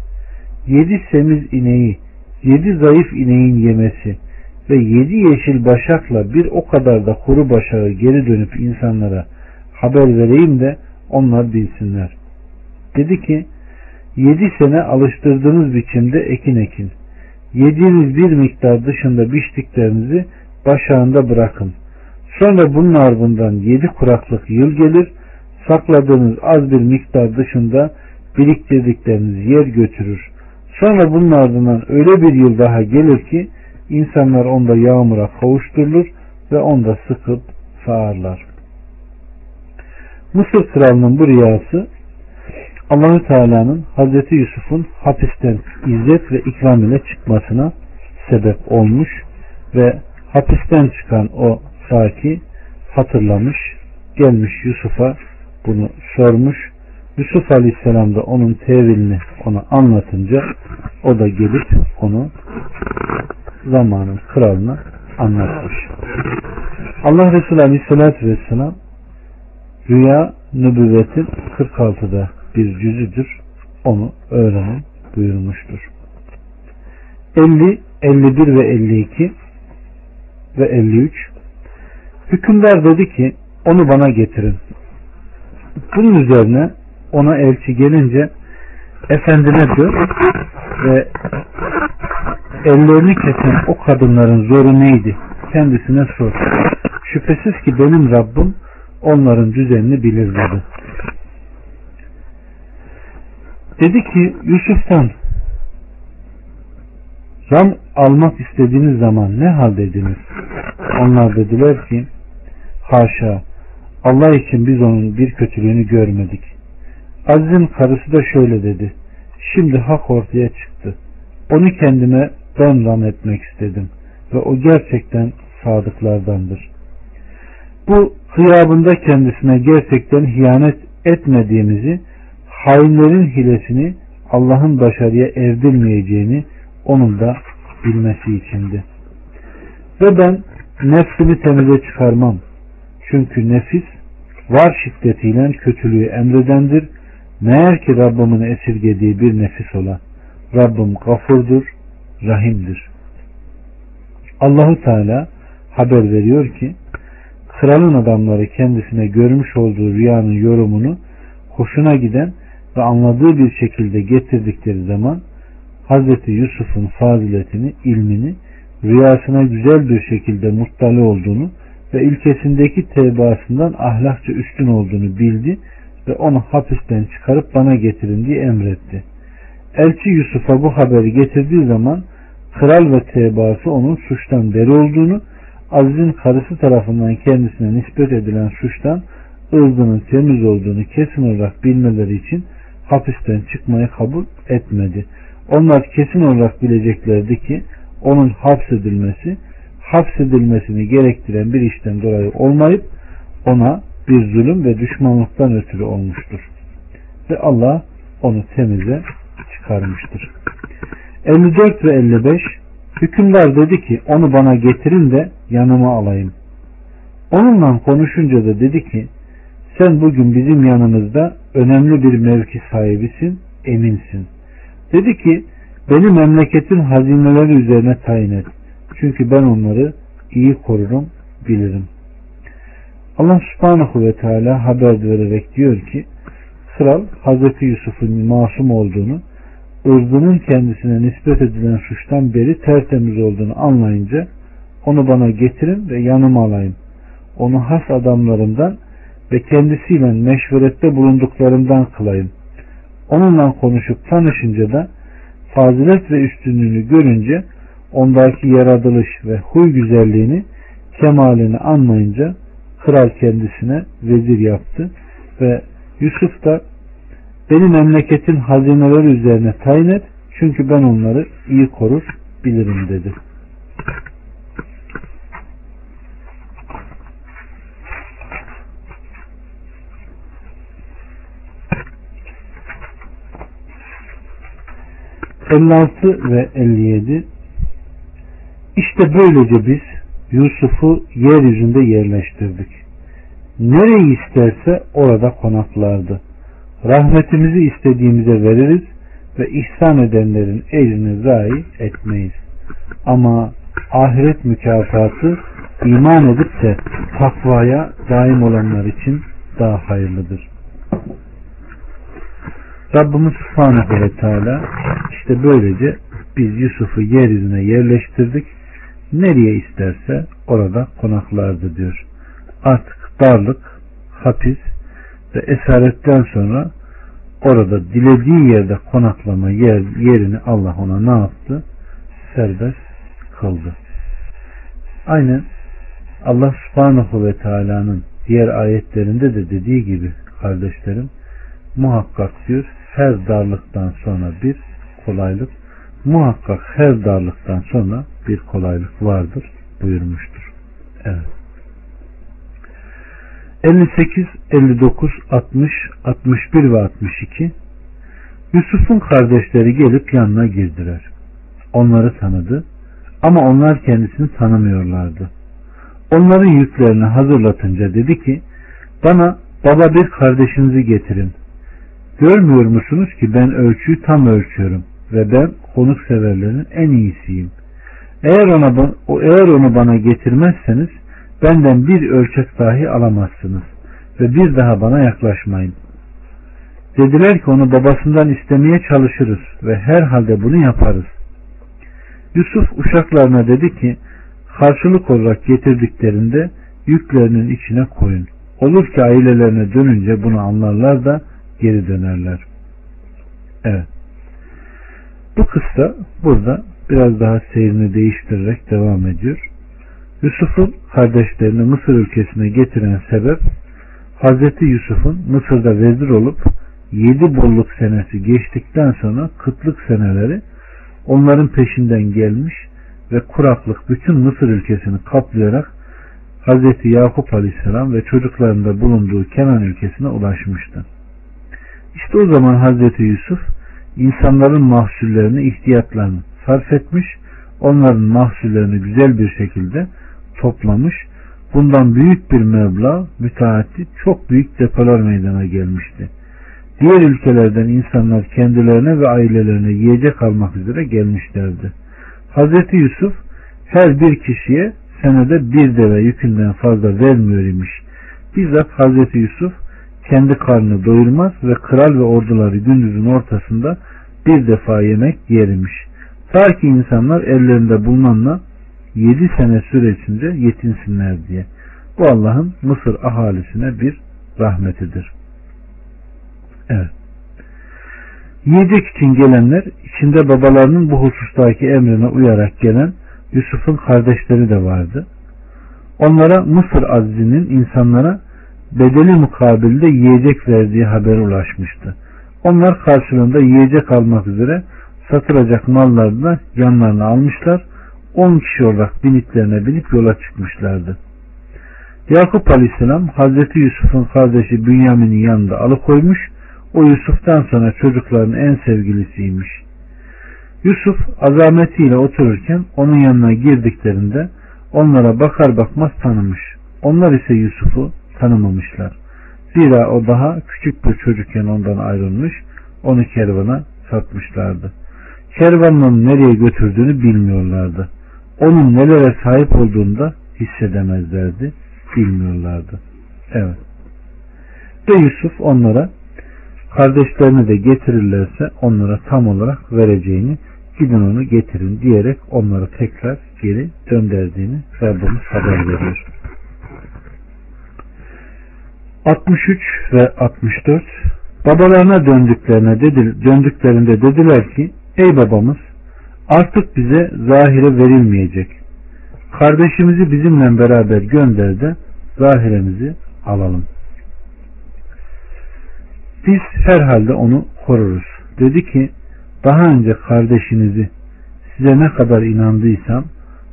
Yedi semiz ineği, yedi zayıf ineğin yemesi ve yedi yeşil başakla bir o kadar da kuru başağı geri dönüp insanlara haber vereyim de onlar bilsinler. Dedi ki yedi sene alıştırdığınız biçimde ekin ekin. Yediğiniz bir miktar dışında biçtiklerinizi başağında bırakın. Sonra bunun ardından yedi kuraklık yıl gelir. Sakladığınız az bir miktar dışında biriktirdikleriniz yer götürür. Sonra bunun ardından öyle bir yıl daha gelir ki insanlar onda yağmura kavuşturulur ve onda sıkıp sağarlar. Mısır kralının bu rüyası Allahü Teala'nın Hazreti Yusuf'un hapisten izzet ve ikram ile çıkmasına sebep olmuş ve hapisten çıkan o saki hatırlamış, gelmiş Yusuf'a bunu sormuş. Yusuf Aleyhisselam da onun tevilini ona anlatınca o da gelip onu zamanın kralına anlatmış. Allah Resulü Aleyhisselatü Vesselam rüya nübüvvetin 46'da bir cüzüdür. Onu öğrenin buyurmuştur. 50, 51 ve 52 ve 53 Hükümdar dedi ki onu bana getirin. Bunun üzerine ona elçi gelince efendine dön ve ellerini kesen o kadınların zoru neydi? Kendisine sor. Şüphesiz ki benim Rabbim onların düzenini bilir dedi. Dedi ki Yusuf'tan zam almak istediğiniz zaman ne haldeydiniz? Onlar dediler ki haşa Allah için biz onun bir kötülüğünü görmedik. Aziz'in karısı da şöyle dedi. Şimdi hak ortaya çıktı. Onu kendime ben zam etmek istedim. Ve o gerçekten sadıklardandır. Bu hıyabında kendisine gerçekten hiyanet etmediğimizi hainlerin hilesini Allah'ın başarıya erdirmeyeceğini onun da bilmesi içindi. Ve ben nefsimi temize çıkarmam. Çünkü nefis var şiddetiyle kötülüğü emredendir. Meğer ki Rabbimin esirgediği bir nefis ola. Rabbim gafurdur, rahimdir. Allahu Teala haber veriyor ki kralın adamları kendisine görmüş olduğu rüyanın yorumunu hoşuna giden ve anladığı bir şekilde getirdikleri zaman Hazreti Yusuf'un faziletini, ilmini, rüyasına güzel bir şekilde muttali olduğunu ve ülkesindeki tebaasından ahlakça üstün olduğunu bildi ve onu hapisten çıkarıp bana getirin diye emretti. Elçi Yusuf'a bu haberi getirdiği zaman kral ve tebaası onun suçtan beri olduğunu, Aziz'in karısı tarafından kendisine nispet edilen suçtan ırzının temiz olduğunu kesin olarak bilmeleri için hapisten çıkmayı kabul etmedi. Onlar kesin olarak bileceklerdi ki onun hapsedilmesi hapsedilmesini gerektiren bir işten dolayı olmayıp ona bir zulüm ve düşmanlıktan ötürü olmuştur. Ve Allah onu temize çıkarmıştır. 54 ve 55 Hükümdar dedi ki onu bana getirin de yanıma alayım. Onunla konuşunca da dedi ki sen bugün bizim yanımızda önemli bir mevki sahibisin, eminsin. Dedi ki beni memleketin hazineleri üzerine tayin et. Çünkü ben onları iyi korurum, bilirim. Allah subhanahu ve teala haber vererek diyor ki kral Hazreti Yusuf'un masum olduğunu ırzının kendisine nispet edilen suçtan beri tertemiz olduğunu anlayınca onu bana getirin ve yanıma alayım. Onu has adamlarından ve kendisiyle meşverette bulunduklarından kılayım. Onunla konuşup tanışınca da fazilet ve üstünlüğünü görünce ondaki yaratılış ve huy güzelliğini kemalini anlayınca kral kendisine vezir yaptı ve Yusuf da Beni memleketin hazineleri üzerine tayin et. Çünkü ben onları iyi korur bilirim dedi. ...56 ve 57 İşte böylece biz Yusuf'u yeryüzünde yerleştirdik. Nereyi isterse orada konaklardı. Rahmetimizi istediğimize veririz ve ihsan edenlerin elini zayi etmeyiz. Ama ahiret mükafatı iman edip de takvaya daim olanlar için daha hayırlıdır. Rabbimiz Subhanahu ve Teala işte böylece biz Yusuf'u yeryüzüne yerleştirdik. Nereye isterse orada konaklardı diyor. Artık darlık, hapis ve esaretten sonra orada dilediği yerde konaklama yer, yerini Allah ona ne yaptı? Serbest kıldı. Aynen Allah subhanahu ve teala'nın diğer ayetlerinde de dediği gibi kardeşlerim muhakkak diyor her darlıktan sonra bir kolaylık muhakkak her darlıktan sonra bir kolaylık vardır buyurmuştur. Evet. 58, 59, 60, 61 ve 62 Yusuf'un kardeşleri gelip yanına girdiler. Onları tanıdı ama onlar kendisini tanımıyorlardı. Onların yüklerini hazırlatınca dedi ki bana baba bir kardeşinizi getirin. Görmüyor musunuz ki ben ölçüyü tam ölçüyorum ve ben konuk severlerin en iyisiyim. Eğer ona eğer onu bana getirmezseniz benden bir ölçek dahi alamazsınız ve bir daha bana yaklaşmayın. Dediler ki onu babasından istemeye çalışırız ve herhalde bunu yaparız. Yusuf uşaklarına dedi ki karşılık olarak getirdiklerinde yüklerinin içine koyun. Olur ki ailelerine dönünce bunu anlarlar da geri dönerler. Evet. Bu kıssa burada biraz daha seyrini değiştirerek devam ediyor. Yusuf'un kardeşlerini Mısır ülkesine getiren sebep Hazreti Yusuf'un Mısır'da vezir olup yedi bolluk senesi geçtikten sonra kıtlık seneleri onların peşinden gelmiş ve kuraklık bütün Mısır ülkesini kaplayarak Hazreti Yakup Aleyhisselam ve çocuklarında bulunduğu Kenan ülkesine ulaşmıştı. İşte o zaman Hazreti Yusuf insanların mahsullerini, ihtiyatlarını sarf etmiş, onların mahsullerini güzel bir şekilde toplamış. Bundan büyük bir meblağ müteahhit çok büyük depolar meydana gelmişti. Diğer ülkelerden insanlar kendilerine ve ailelerine yiyecek almak üzere gelmişlerdi. Hazreti Yusuf her bir kişiye senede bir deve yükünden fazla vermiyor imiş. Bizzat Hazreti Yusuf kendi karnını doyurmaz ve kral ve orduları gündüzün ortasında bir defa yemek yerimiş. Ta ki insanlar ellerinde bulunanla yedi sene süresince yetinsinler diye. Bu Allah'ın Mısır ahalisine bir rahmetidir. Evet. Yiyecek için gelenler içinde babalarının bu husustaki emrine uyarak gelen Yusuf'un kardeşleri de vardı. Onlara Mısır azizinin insanlara bedeli mukabilde yiyecek verdiği haberi ulaşmıştı. Onlar karşılığında yiyecek almak üzere satılacak mallarını yanlarına almışlar. 10 kişi olarak binitlerine binip yola çıkmışlardı. Yakup Aleyhisselam Hazreti Yusuf'un kardeşi Bünyamin'in yanında alıkoymuş. O Yusuf'tan sonra çocukların en sevgilisiymiş. Yusuf azametiyle otururken onun yanına girdiklerinde onlara bakar bakmaz tanımış. Onlar ise Yusuf'u tanımamışlar. Zira o daha küçük bir çocukken ondan ayrılmış, onu kervana satmışlardı. Kervanın nereye götürdüğünü bilmiyorlardı. Onun nelere sahip olduğunu da hissedemezlerdi, bilmiyorlardı. Evet. Ve Yusuf onlara kardeşlerini de getirirlerse onlara tam olarak vereceğini gidin onu getirin diyerek onları tekrar geri döndürdüğünü Rabbimiz haber veriyor. 63 ve 64 Babalarına döndüklerine dedi, döndüklerinde dediler ki ey babamız artık bize zahire verilmeyecek. Kardeşimizi bizimle beraber gönder de zahiremizi alalım. Biz herhalde onu koruruz. Dedi ki daha önce kardeşinizi size ne kadar inandıysam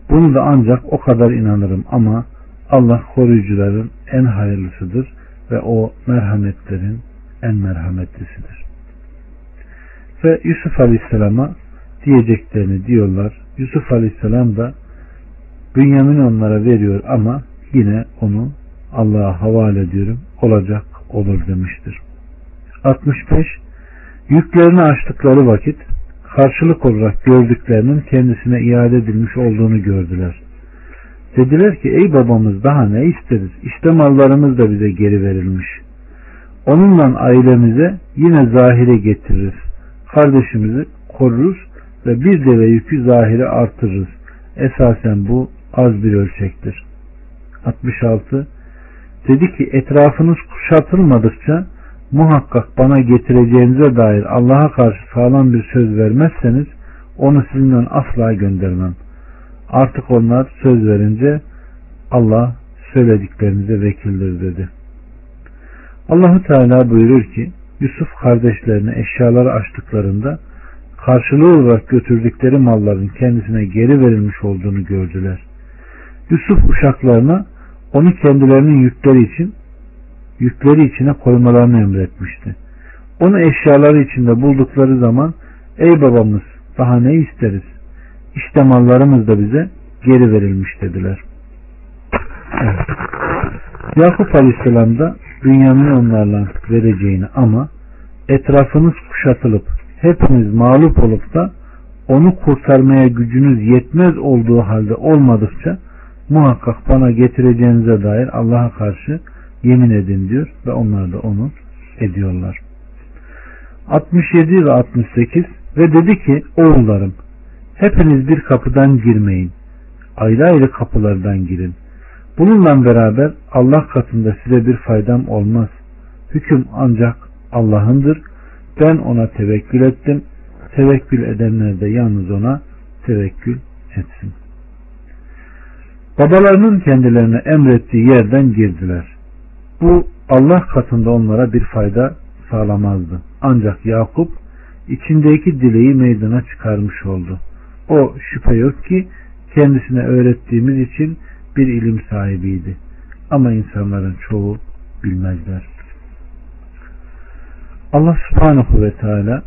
bunu da ancak o kadar inanırım ama Allah koruyucuların en hayırlısıdır ve o merhametlerin en merhametlisidir. Ve Yusuf Aleyhisselam'a diyeceklerini diyorlar. Yusuf Aleyhisselam da Bünyamin onlara veriyor ama yine onu Allah'a havale ediyorum. Olacak olur demiştir. 65. Yüklerini açtıkları vakit karşılık olarak gördüklerinin kendisine iade edilmiş olduğunu gördüler. Dediler ki ey babamız daha ne isteriz? İşte mallarımız da bize geri verilmiş. Onunla ailemize yine zahire getiririz. Kardeşimizi koruruz ve bir deve yükü zahire artırırız. Esasen bu az bir ölçektir. 66. Dedi ki etrafınız kuşatılmadıkça muhakkak bana getireceğinize dair Allah'a karşı sağlam bir söz vermezseniz onu sizinden asla göndermem. Artık onlar söz verince Allah söylediklerinize vekildir dedi. Allahu Teala buyurur ki Yusuf kardeşlerine eşyaları açtıklarında karşılığı olarak götürdükleri malların kendisine geri verilmiş olduğunu gördüler. Yusuf uşaklarına onu kendilerinin yükleri için yükleri içine koymalarını emretmişti. Onu eşyaları içinde buldukları zaman ey babamız daha ne isteriz? İşte mallarımız da bize geri verilmiş dediler. Evet. Yakup Aleyhisselam da Bünyamin'i onlarla vereceğini ama etrafınız kuşatılıp hepiniz mağlup olup da onu kurtarmaya gücünüz yetmez olduğu halde olmadıkça muhakkak bana getireceğinize dair Allah'a karşı yemin edin diyor ve onlar da onu ediyorlar. 67 ve 68 ve dedi ki oğullarım hepiniz bir kapıdan girmeyin. Ayrı ayrı kapılardan girin. Bununla beraber Allah katında size bir faydam olmaz. Hüküm ancak Allah'ındır. Ben ona tevekkül ettim. Tevekkül edenler de yalnız ona tevekkül etsin. Babalarının kendilerine emrettiği yerden girdiler. Bu Allah katında onlara bir fayda sağlamazdı. Ancak Yakup içindeki dileği meydana çıkarmış oldu. O şüphe yok ki kendisine öğrettiğimiz için bir ilim sahibiydi. Ama insanların çoğu bilmezler. Allah subhanahu ve teala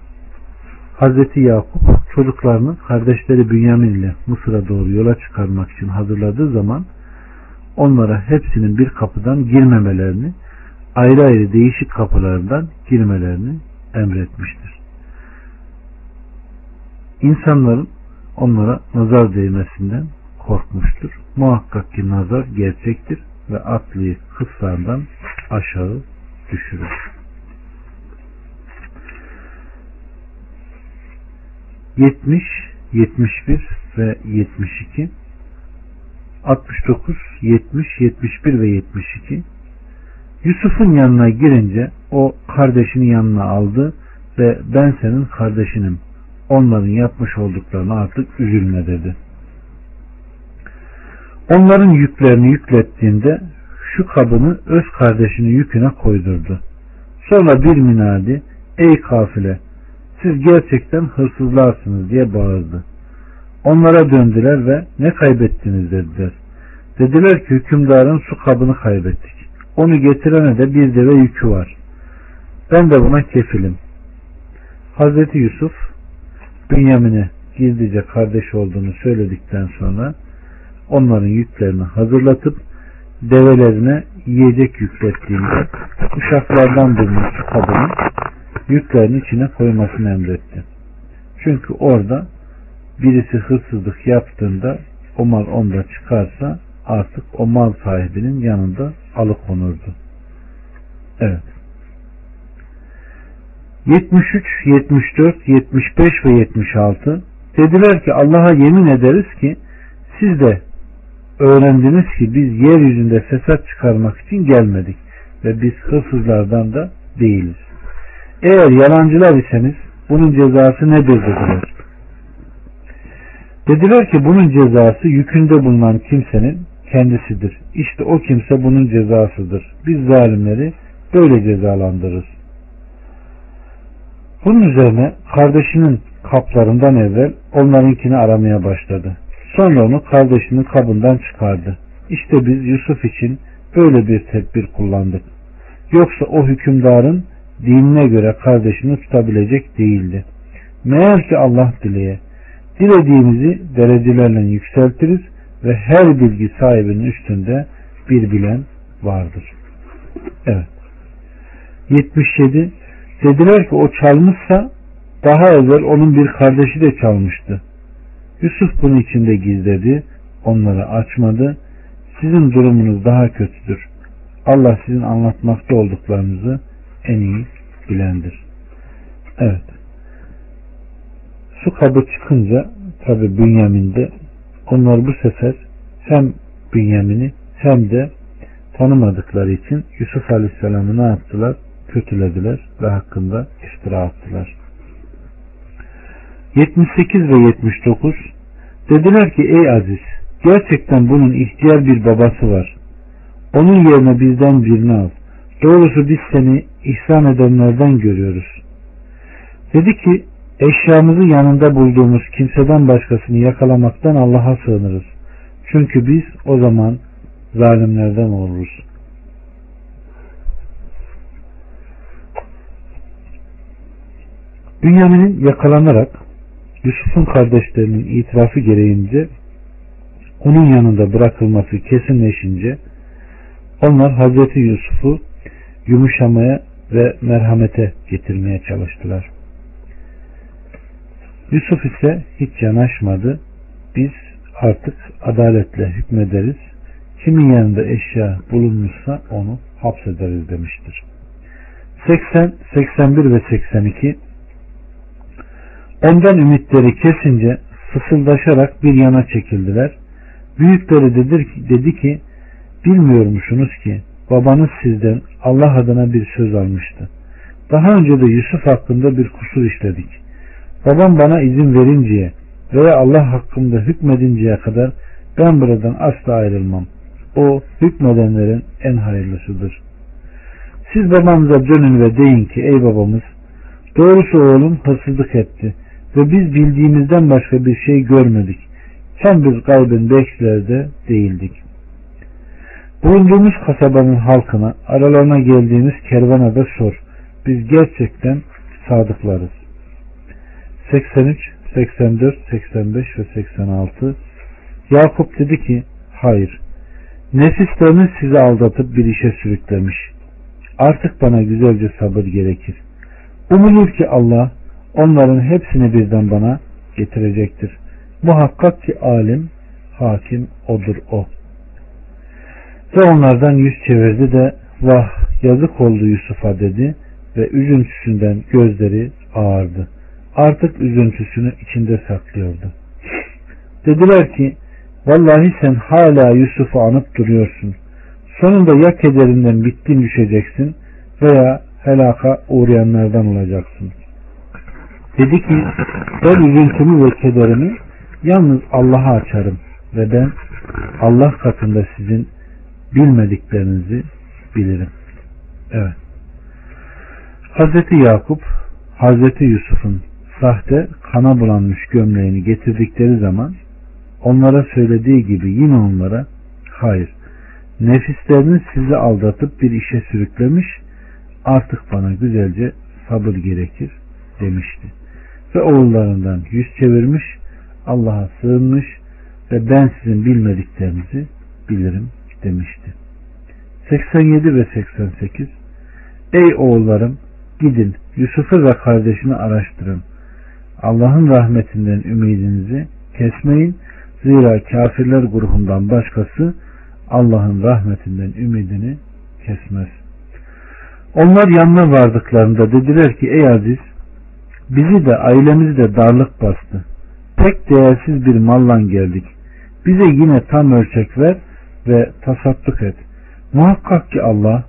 Hazreti Yakup çocuklarını kardeşleri Bünyamin ile Mısır'a doğru yola çıkarmak için hazırladığı zaman onlara hepsinin bir kapıdan girmemelerini ayrı ayrı değişik kapılardan girmelerini emretmiştir. İnsanların onlara nazar değmesinden korkmuştur. Muhakkak ki nazar gerçektir ve atlıyı kıslardan aşağı düşürür. 70, 71 ve 72 69, 70, 71 ve 72 Yusuf'un yanına girince o kardeşini yanına aldı ve ben senin kardeşinim. Onların yapmış olduklarını artık üzülme dedi. Onların yüklerini yüklettiğinde şu kabını öz kardeşinin yüküne koydurdu. Sonra bir minadi ey kafile siz gerçekten hırsızlarsınız diye bağırdı. Onlara döndüler ve ne kaybettiniz dediler. Dediler ki hükümdarın su kabını kaybettik. Onu getirene de bir deve yükü var. Ben de buna kefilim. Hazreti Yusuf Bünyamin'e gizlice kardeş olduğunu söyledikten sonra onların yüklerini hazırlatıp develerine yiyecek yüklettiğinde uşaklardan bulmuş su kabını yüklerini içine koymasını emretti. Çünkü orada birisi hırsızlık yaptığında o mal onda çıkarsa artık o mal sahibinin yanında alıkonurdu. Evet. 73, 74, 75 ve 76 dediler ki Allah'a yemin ederiz ki siz de öğrendiniz ki biz yeryüzünde fesat çıkarmak için gelmedik ve biz hırsızlardan da değiliz. Eğer yalancılar iseniz bunun cezası nedir dediler. Dediler ki bunun cezası yükünde bulunan kimsenin kendisidir. İşte o kimse bunun cezasıdır. Biz zalimleri böyle cezalandırırız. Bunun üzerine kardeşinin kaplarından evvel onlarınkini aramaya başladı. Sonra onu kardeşinin kabından çıkardı. İşte biz Yusuf için böyle bir tedbir kullandık. Yoksa o hükümdarın dinine göre kardeşini tutabilecek değildi. Meğer ki Allah dileye, dilediğimizi derecelerle yükseltiriz ve her bilgi sahibinin üstünde bir bilen vardır. Evet. 77. Dediler ki o çalmışsa daha evvel onun bir kardeşi de çalmıştı. Yusuf bunu içinde gizledi, onları açmadı. Sizin durumunuz daha kötüdür. Allah sizin anlatmakta olduklarınızı en iyi bilendir. Evet. Su kabı çıkınca tabi Bünyamin'de onlar bu sefer hem Bünyamin'i hem de tanımadıkları için Yusuf Aleyhisselam'ı ne yaptılar? Kötülediler ve hakkında iftira attılar. 78 ve 79 Dediler ki ey Aziz gerçekten bunun ihtiyar bir babası var. Onun yerine bizden birini al. Doğrusu biz seni ihsan edenlerden görüyoruz. Dedi ki eşyamızı yanında bulduğumuz kimseden başkasını yakalamaktan Allah'a sığınırız. Çünkü biz o zaman zalimlerden oluruz. Bünyamin'in yakalanarak Yusuf'un kardeşlerinin itirafı gereğince onun yanında bırakılması kesinleşince onlar Hazreti Yusuf'u yumuşamaya ve merhamete getirmeye çalıştılar. Yusuf ise hiç yanaşmadı. Biz artık adaletle hükmederiz. Kimin yanında eşya bulunmuşsa onu hapsederiz demiştir. 80, 81 ve 82 Ondan ümitleri kesince fısıldaşarak bir yana çekildiler. Büyükleri dedi, dedi ki bilmiyormuşsunuz ki babanız sizden Allah adına bir söz almıştı. Daha önce de Yusuf hakkında bir kusur işledik. Babam bana izin verinceye veya Allah hakkında hükmedinceye kadar ben buradan asla ayrılmam. O hükmedenlerin en hayırlısıdır. Siz babamıza dönün ve deyin ki ey babamız doğrusu oğlum hırsızlık etti ve biz bildiğimizden başka bir şey görmedik. Hem biz gaybın bekçilerde değildik. Bulunduğumuz kasabanın halkına, aralarına geldiğimiz kervana da sor. Biz gerçekten sadıklarız. 83, 84, 85 ve 86 Yakup dedi ki, hayır, nefisleriniz sizi aldatıp bir işe sürüklemiş. Artık bana güzelce sabır gerekir. Umulur ki Allah onların hepsini birden bana getirecektir. Muhakkak ki alim, hakim odur o. Ve onlardan yüz çevirdi de vah yazık oldu Yusuf'a dedi ve üzüntüsünden gözleri ağardı. Artık üzüntüsünü içinde saklıyordu. Dediler ki vallahi sen hala Yusuf'u anıp duruyorsun. Sonunda ya kederinden bittin düşeceksin veya helaka uğrayanlardan olacaksın. Dedi ki ben üzüntümü ve kederimi yalnız Allah'a açarım ve ben Allah katında sizin bilmediklerinizi bilirim. Evet. Hazreti Yakup Hazreti Yusuf'un sahte kana bulanmış gömleğini getirdikleri zaman onlara söylediği gibi yine onlara hayır nefisleriniz sizi aldatıp bir işe sürüklemiş artık bana güzelce sabır gerekir demişti. Ve oğullarından yüz çevirmiş Allah'a sığınmış ve ben sizin bilmediklerinizi bilirim demişti. 87 ve 88 Ey oğullarım gidin Yusuf'u ve kardeşini araştırın. Allah'ın rahmetinden ümidinizi kesmeyin. Zira kafirler grubundan başkası Allah'ın rahmetinden ümidini kesmez. Onlar yanına vardıklarında dediler ki ey aziz bizi de ailemizi de darlık bastı. Pek değersiz bir mallan geldik. Bize yine tam ölçek ver ve tasadduk et. Muhakkak ki Allah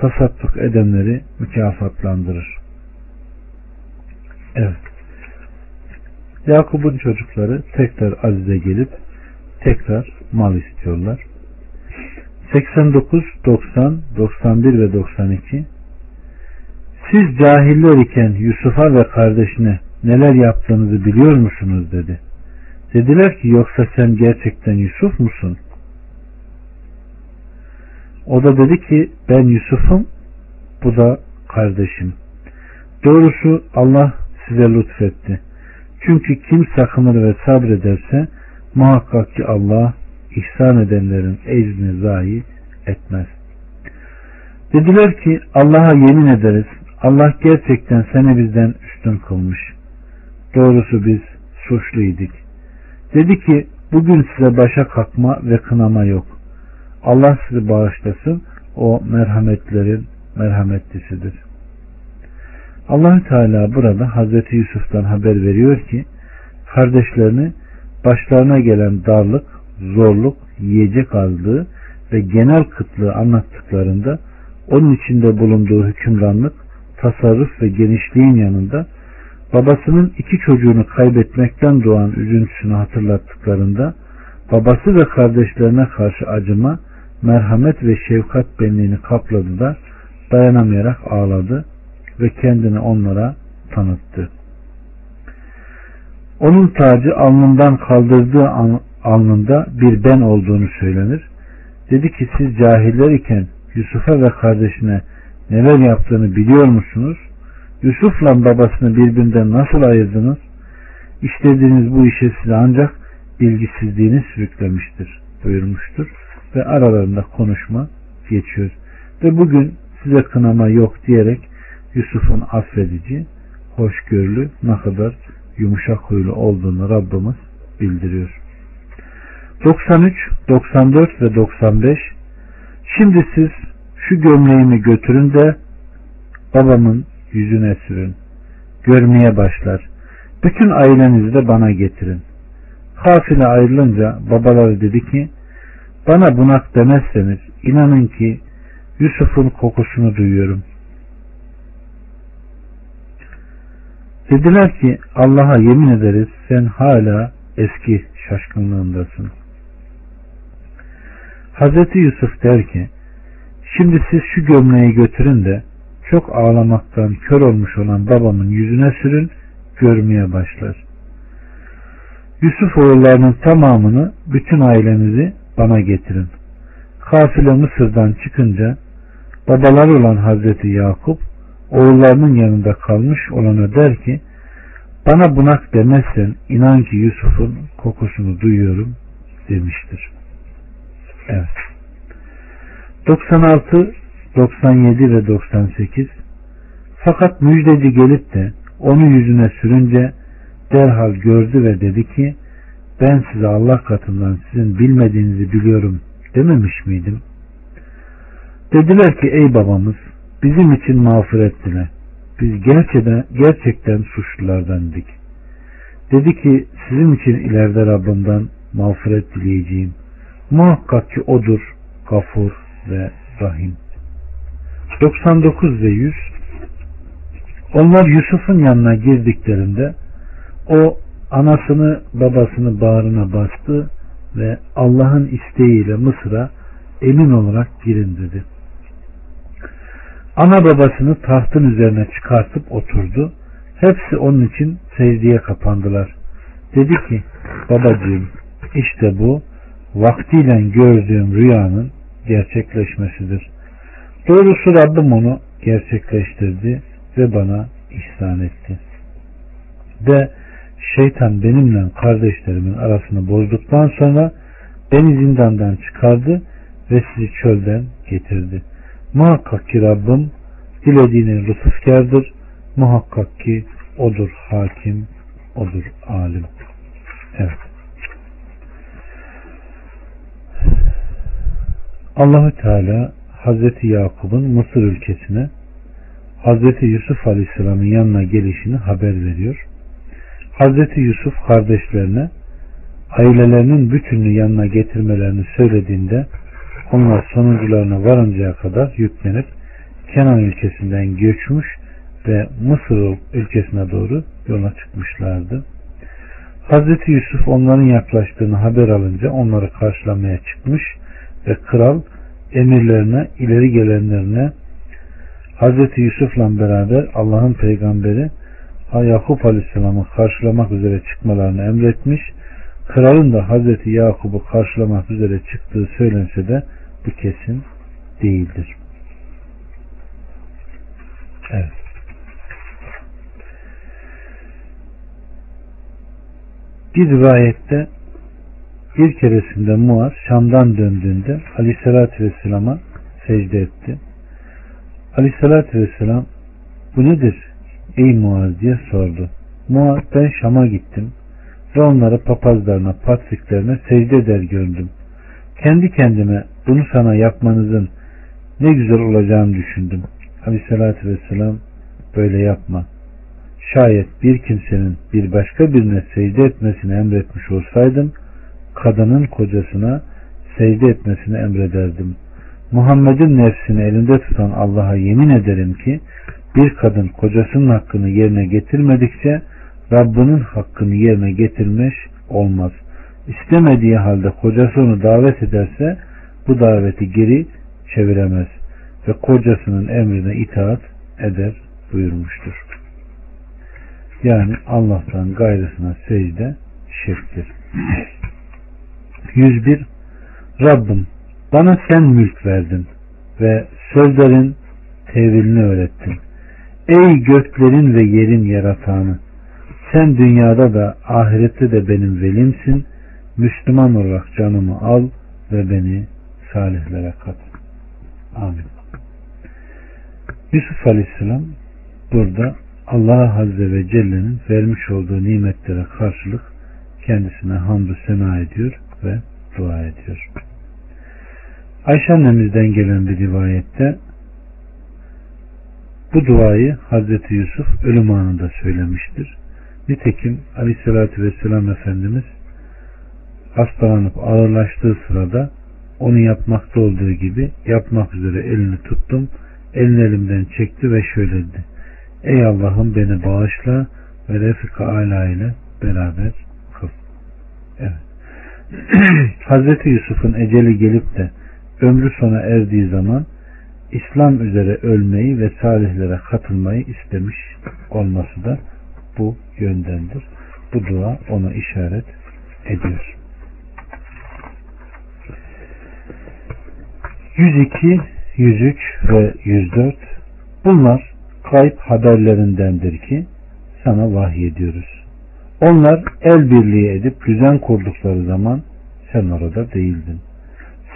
tasadduk edenleri mükafatlandırır. Evet. Yakup'un çocukları tekrar Aziz'e gelip tekrar mal istiyorlar. 89, 90, 91 ve 92 Siz cahiller iken Yusuf'a ve kardeşine neler yaptığınızı biliyor musunuz dedi. Dediler ki yoksa sen gerçekten Yusuf musun? O da dedi ki ben Yusuf'um bu da kardeşim. Doğrusu Allah size lütfetti. Çünkü kim sakınır ve sabrederse muhakkak ki Allah ihsan edenlerin ecrini zayi etmez. Dediler ki Allah'a yemin ederiz. Allah gerçekten seni bizden üstün kılmış. Doğrusu biz suçluyduk. Dedi ki bugün size başa kalkma ve kınama yok. Allah sizi bağışlasın. O merhametlerin merhametlisidir. allah Teala burada Hazreti Yusuf'tan haber veriyor ki kardeşlerini başlarına gelen darlık, zorluk, yiyecek azlığı ve genel kıtlığı anlattıklarında onun içinde bulunduğu hükümranlık, tasarruf ve genişliğin yanında babasının iki çocuğunu kaybetmekten doğan üzüntüsünü hatırlattıklarında babası ve kardeşlerine karşı acıma, merhamet ve şefkat benliğini kapladı da dayanamayarak ağladı ve kendini onlara tanıttı. Onun tacı alnından kaldırdığı alnında bir ben olduğunu söylenir. Dedi ki siz cahiller iken Yusuf'a ve kardeşine neler yaptığını biliyor musunuz? Yusuf'la babasını birbirinden nasıl ayırdınız? İşlediğiniz bu işe size ancak bilgisizliğini sürüklemiştir buyurmuştur. Ve aralarında konuşma geçiyor. Ve bugün size kınama yok diyerek Yusuf'un affedici, hoşgörülü, ne kadar yumuşak huylu olduğunu Rabbimiz bildiriyor. 93, 94 ve 95 Şimdi siz şu gömleğimi götürün de babamın yüzüne sürün. Görmeye başlar. Bütün ailenizi de bana getirin. Kafile ayrılınca babaları dedi ki bana bunak demezseniz inanın ki Yusuf'un kokusunu duyuyorum. Dediler ki Allah'a yemin ederiz sen hala eski şaşkınlığındasın. Hazreti Yusuf der ki şimdi siz şu gömleği götürün de çok ağlamaktan kör olmuş olan babamın yüzüne sürün görmeye başlar. Yusuf oğullarının tamamını bütün ailenizi bana getirin. Kafile Mısır'dan çıkınca babaları olan Hazreti Yakup oğullarının yanında kalmış olana der ki bana bunak demezsen inan ki Yusuf'un kokusunu duyuyorum demiştir. Evet. 96, 97 ve 98 Fakat müjdeci gelip de onu yüzüne sürünce derhal gördü ve dedi ki ben size Allah katından sizin bilmediğinizi biliyorum dememiş miydim? Dediler ki ey babamız bizim için mağfiret dile. Biz gerçekten, gerçekten suçlulardandık. Dedi ki sizin için ileride Rabbimden mağfiret dileyeceğim. Muhakkak ki odur gafur ve rahim. 99 ve 100 Onlar Yusuf'un yanına girdiklerinde o anasını babasını bağrına bastı ve Allah'ın isteğiyle Mısır'a emin olarak girin dedi. Ana babasını tahtın üzerine çıkartıp oturdu. Hepsi onun için secdeye kapandılar. Dedi ki babacığım işte bu vaktiyle gördüğüm rüyanın gerçekleşmesidir. Doğrusu Rabbim onu gerçekleştirdi ve bana ihsan etti. Ve şeytan benimle kardeşlerimin arasını bozduktan sonra beni zindandan çıkardı ve sizi çölden getirdi. Muhakkak ki Rabbim dilediğine lütufkardır. Muhakkak ki odur hakim, odur alim. Evet. Allahü Teala Hazreti Yakup'un Mısır ülkesine Hazreti Yusuf Aleyhisselam'ın yanına gelişini haber veriyor. Hazreti Yusuf kardeşlerine ailelerinin bütününü yanına getirmelerini söylediğinde onlar sonuncularına varıncaya kadar yüklenip Kenan ülkesinden göçmüş ve Mısır ülkesine doğru yola çıkmışlardı. Hazreti Yusuf onların yaklaştığını haber alınca onları karşılamaya çıkmış ve kral emirlerine, ileri gelenlerine Hazreti Yusuf'la beraber Allah'ın peygamberi Yakup Aleyhisselam'ı karşılamak üzere çıkmalarını emretmiş. Kralın da Hazreti Yakup'u karşılamak üzere çıktığı söylense de bu kesin değildir. Evet. Bir rivayette bir keresinde Muaz Şam'dan döndüğünde Aleyhisselatü Vesselam'a secde etti. Aleyhisselatü Vesselam bu nedir ey Muaz diye sordu. Muaz ben Şam'a gittim ve onları papazlarına, patriklerine secde eder gördüm. Kendi kendime bunu sana yapmanızın ne güzel olacağını düşündüm. Aleyhissalatü vesselam böyle yapma. Şayet bir kimsenin bir başka birine secde etmesini emretmiş olsaydım, kadının kocasına secde etmesini emrederdim. Muhammed'in nefsini elinde tutan Allah'a yemin ederim ki bir kadın kocasının hakkını yerine getirmedikçe Rabbinin hakkını yerine getirmiş olmaz. İstemediği halde kocası onu davet ederse bu daveti geri çeviremez ve kocasının emrine itaat eder buyurmuştur. Yani Allah'tan gayrısına secde şirktir. 101 Rabbim bana sen mülk verdin ve sözlerin tevilini öğrettin. Ey göklerin ve yerin yaratanı sen dünyada da ahirette de benim velimsin. Müslüman olarak canımı al ve beni salihlere kat. Amin. Yusuf Aleyhisselam burada Allah Azze ve Celle'nin vermiş olduğu nimetlere karşılık kendisine hamdü sena ediyor ve dua ediyor. Ayşe annemizden gelen bir rivayette bu duayı Hazreti Yusuf ölüm anında söylemiştir. Nitekim Aleyhisselatü Vesselam Efendimiz hastalanıp ağırlaştığı sırada onu yapmakta olduğu gibi yapmak üzere elini tuttum. Elini elimden çekti ve şöyle dedi. Ey Allah'ım beni bağışla ve Refika Ala ile beraber kıl. Evet. (clears throat) Hazreti Yusuf'un eceli gelip de ömrü sona erdiği zaman İslam üzere ölmeyi ve salihlere katılmayı istemiş olması da bu yöndendir. Bu dua ona işaret ediyor. 102, 103 ve 104 bunlar kayıp haberlerindendir ki sana vahyediyoruz. Onlar el birliği edip düzen kurdukları zaman sen orada değildin.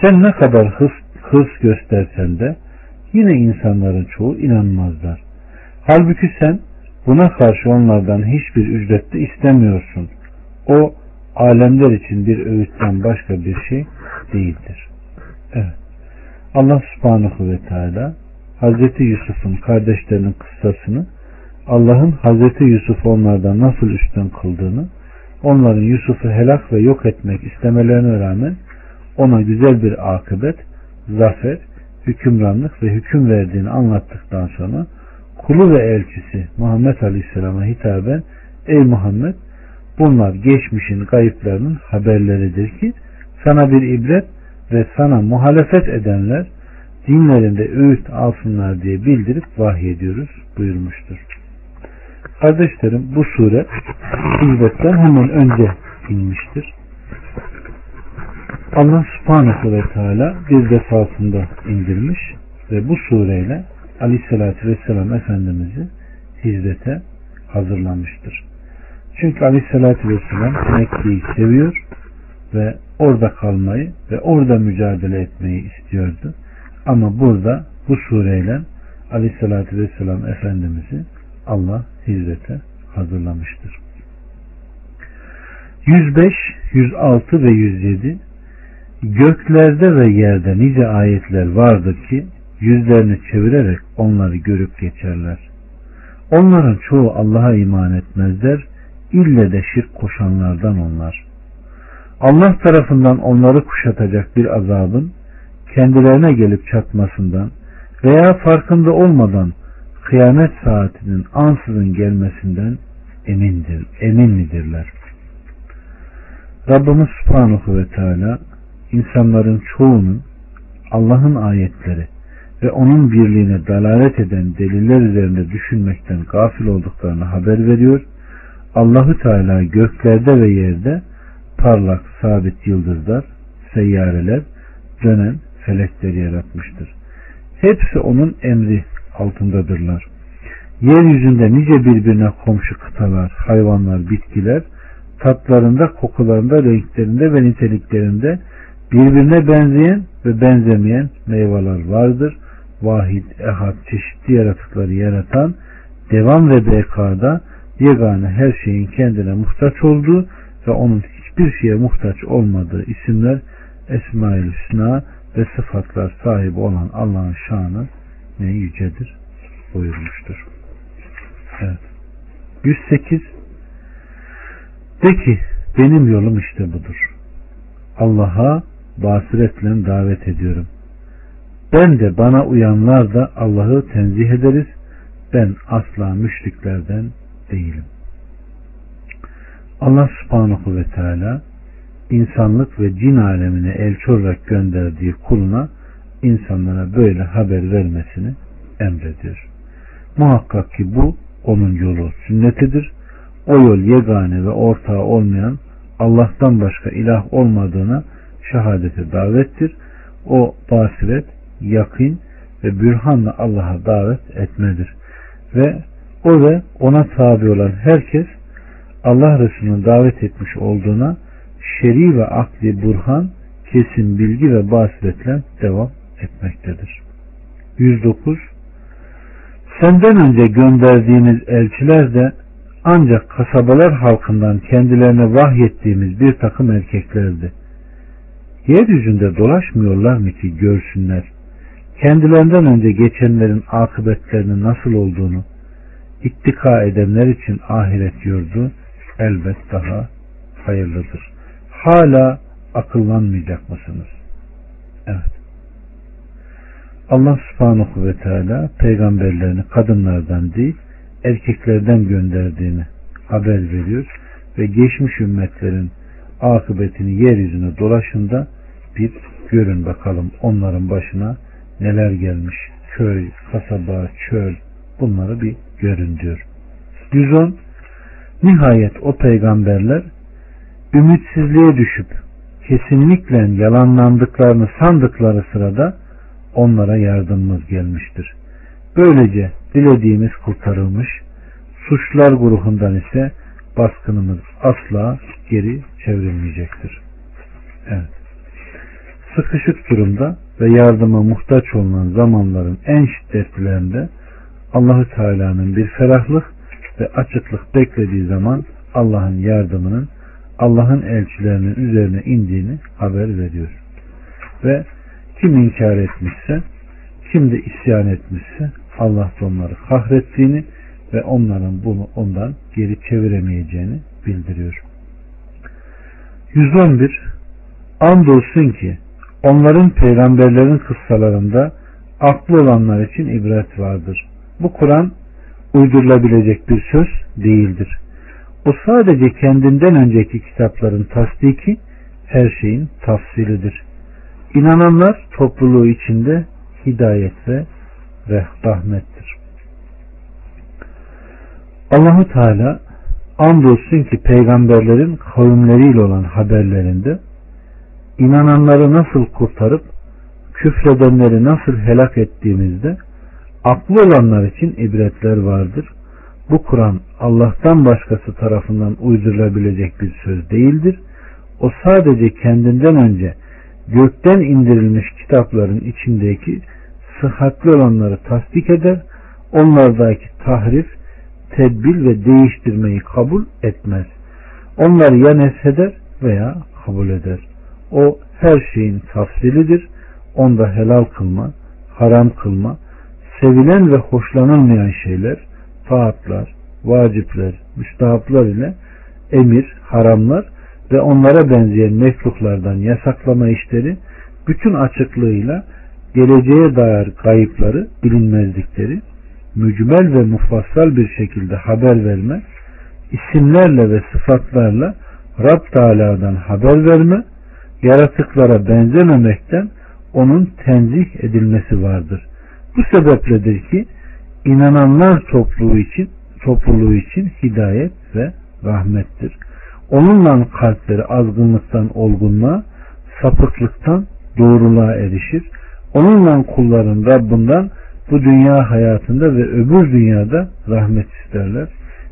Sen ne kadar hırs, hırs göstersen de yine insanların çoğu inanmazlar. Halbuki sen buna karşı onlardan hiçbir ücret de istemiyorsun. O alemler için bir öğütten başka bir şey değildir. Evet. Allah subhanahu ve teala Hazreti Yusuf'un kardeşlerinin kıssasını Allah'ın Hazreti Yusuf onlardan nasıl üstün kıldığını onların Yusuf'u helak ve yok etmek istemelerine rağmen ona güzel bir akıbet, zafer, hükümranlık ve hüküm verdiğini anlattıktan sonra kulu ve elçisi Muhammed Aleyhisselam'a hitaben Ey Muhammed bunlar geçmişin kayıplarının haberleridir ki sana bir ibret ve sana muhalefet edenler dinlerinde öğüt alsınlar diye bildirip vahyediyoruz buyurmuştur. Kardeşlerim bu sure hicretten hemen önce inmiştir. Allah subhanahu ve teala bir defasında indirmiş ve bu sureyle aleyhissalatü vesselam Efendimiz'i hizmete hazırlamıştır. Çünkü aleyhissalatü vesselam Mekke'yi seviyor ve orada kalmayı ve orada mücadele etmeyi istiyordu. Ama burada bu sureyle aleyhissalatü vesselam Efendimiz'i Allah hizmete hazırlamıştır. 105, 106 ve 107 Göklerde ve yerde nice ayetler vardır ki yüzlerini çevirerek onları görüp geçerler. Onların çoğu Allah'a iman etmezler, ille de şirk koşanlardan onlar. Allah tarafından onları kuşatacak bir azabın kendilerine gelip çatmasından veya farkında olmadan kıyamet saatinin ansızın gelmesinden emindir, emin midirler? Rabbimiz Subhanahu ve Teala insanların çoğunun Allah'ın ayetleri ve onun birliğine dalalet eden deliller üzerinde düşünmekten gafil olduklarını haber veriyor. Allahü Teala göklerde ve yerde parlak sabit yıldızlar, seyyareler, dönen felekleri yaratmıştır. Hepsi onun emri altındadırlar. Yeryüzünde nice birbirine komşu kıtalar, hayvanlar, bitkiler, tatlarında, kokularında, renklerinde ve niteliklerinde birbirine benzeyen ve benzemeyen meyveler vardır. Vahid, ehad, çeşitli yaratıkları yaratan, devam ve bekada yegane her şeyin kendine muhtaç olduğu ve onun hiçbir şeye muhtaç olmadığı isimler Esma-ül Hüsna ve sıfatlar sahibi olan Allah'ın şanı ne yücedir buyurmuştur. Evet. 108 De ki benim yolum işte budur. Allah'a basiretle davet ediyorum. Ben de bana uyanlar da Allah'ı tenzih ederiz. Ben asla müşriklerden değilim. Allah subhanahu ve teala insanlık ve cin alemine elçi olarak gönderdiği kuluna insanlara böyle haber vermesini emrediyor. Muhakkak ki bu onun yolu sünnetidir. O yol yegane ve ortağı olmayan Allah'tan başka ilah olmadığına şehadete davettir. O basiret, yakın ve bürhanla Allah'a davet etmedir. Ve o ve ona tabi olan herkes Allah Resulü'nün davet etmiş olduğuna şer'i ve akli burhan, kesin bilgi ve basiretle devam etmektedir. 109 Senden önce gönderdiğimiz elçiler de ancak kasabalar halkından kendilerine vahyettiğimiz bir takım erkeklerdi. Yeryüzünde dolaşmıyorlar mı ki görsünler, kendilerinden önce geçenlerin akıbetlerinin nasıl olduğunu, ittika edenler için ahiret yurdu elbet daha hayırlıdır. Hala akıllanmayacak mısınız? Evet. Allah subhanahu ve teala peygamberlerini kadınlardan değil erkeklerden gönderdiğini haber veriyor ve geçmiş ümmetlerin akıbetini yeryüzüne dolaşında bir görün bakalım onların başına neler gelmiş. Köy, kasaba, çöl bunları bir görün diyor. 110 Nihayet o peygamberler ümitsizliğe düşüp kesinlikle yalanlandıklarını sandıkları sırada onlara yardımımız gelmiştir. Böylece dilediğimiz kurtarılmış, suçlar grubundan ise baskınımız asla geri çevrilmeyecektir. Evet. Sıkışık durumda ve yardıma muhtaç olunan zamanların en şiddetlilerinde Allahü Teala'nın bir ferahlık ve açıklık beklediği zaman Allah'ın yardımının Allah'ın elçilerinin üzerine indiğini haber veriyor. Ve kim inkar etmişse, kim de isyan etmişse Allah da onları kahrettiğini ve onların bunu ondan geri çeviremeyeceğini bildiriyor. 111 Andolsun ki onların peygamberlerin kıssalarında aklı olanlar için ibret vardır. Bu Kur'an uydurulabilecek bir söz değildir. O sadece kendinden önceki kitapların tasdiki her şeyin tafsilidir. İnananlar topluluğu içinde hidayet ve rahmettir. Allahu Teala andolsun ki peygamberlerin kavimleriyle olan haberlerinde inananları nasıl kurtarıp küfredenleri nasıl helak ettiğimizde aklı olanlar için ibretler vardır. Bu Kur'an Allah'tan başkası tarafından uydurulabilecek bir söz değildir. O sadece kendinden önce gökten indirilmiş kitapların içindeki sıhhatli olanları tasdik eder, onlardaki tahrif, tedbil ve değiştirmeyi kabul etmez. Onları ya nesheder veya kabul eder. O her şeyin tafsilidir. Onda helal kılma, haram kılma, sevilen ve hoşlanılmayan şeyler, taatlar, vacipler, müstahaplar ile emir, haramlar ve onlara benzeyen mekruhlardan yasaklama işleri bütün açıklığıyla geleceğe dair kayıpları, bilinmezlikleri mücmel ve mufassal bir şekilde haber verme, isimlerle ve sıfatlarla Rab Teala'dan haber verme, yaratıklara benzememekten onun tenzih edilmesi vardır. Bu sebepledir ki inananlar topluluğu için topluluğu için hidayet ve rahmettir. Onunla kalpleri azgınlıktan olgunluğa, sapıklıktan doğruluğa erişir. Onunla kulların Rabbinden bu dünya hayatında ve öbür dünyada rahmet isterler.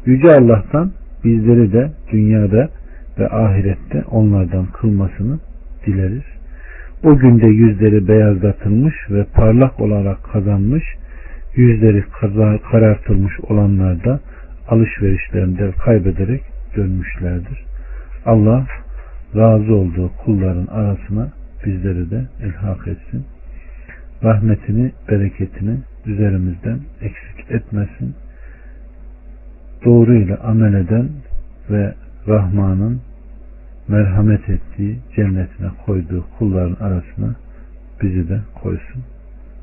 Yüce Allah'tan bizleri de dünyada ve ahirette onlardan kılmasını dileriz. O günde yüzleri beyazlatılmış ve parlak olarak kazanmış, yüzleri karartılmış olanlar da alışverişlerinde kaybederek dönmüşlerdir. Allah razı olduğu kulların arasına bizleri de ilhak etsin. Rahmetini, bereketini üzerimizden eksik etmesin. Doğruyla amel eden ve Rahman'ın merhamet ettiği cennetine koyduğu kulların arasına bizi de koysun.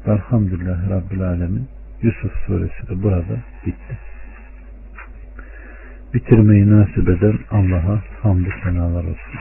Elhamdülillah Rabbil Alemin. Yusuf suresi de burada bitti. Bitirmeyi nasip eden Allah'a hamdü senalar olsun.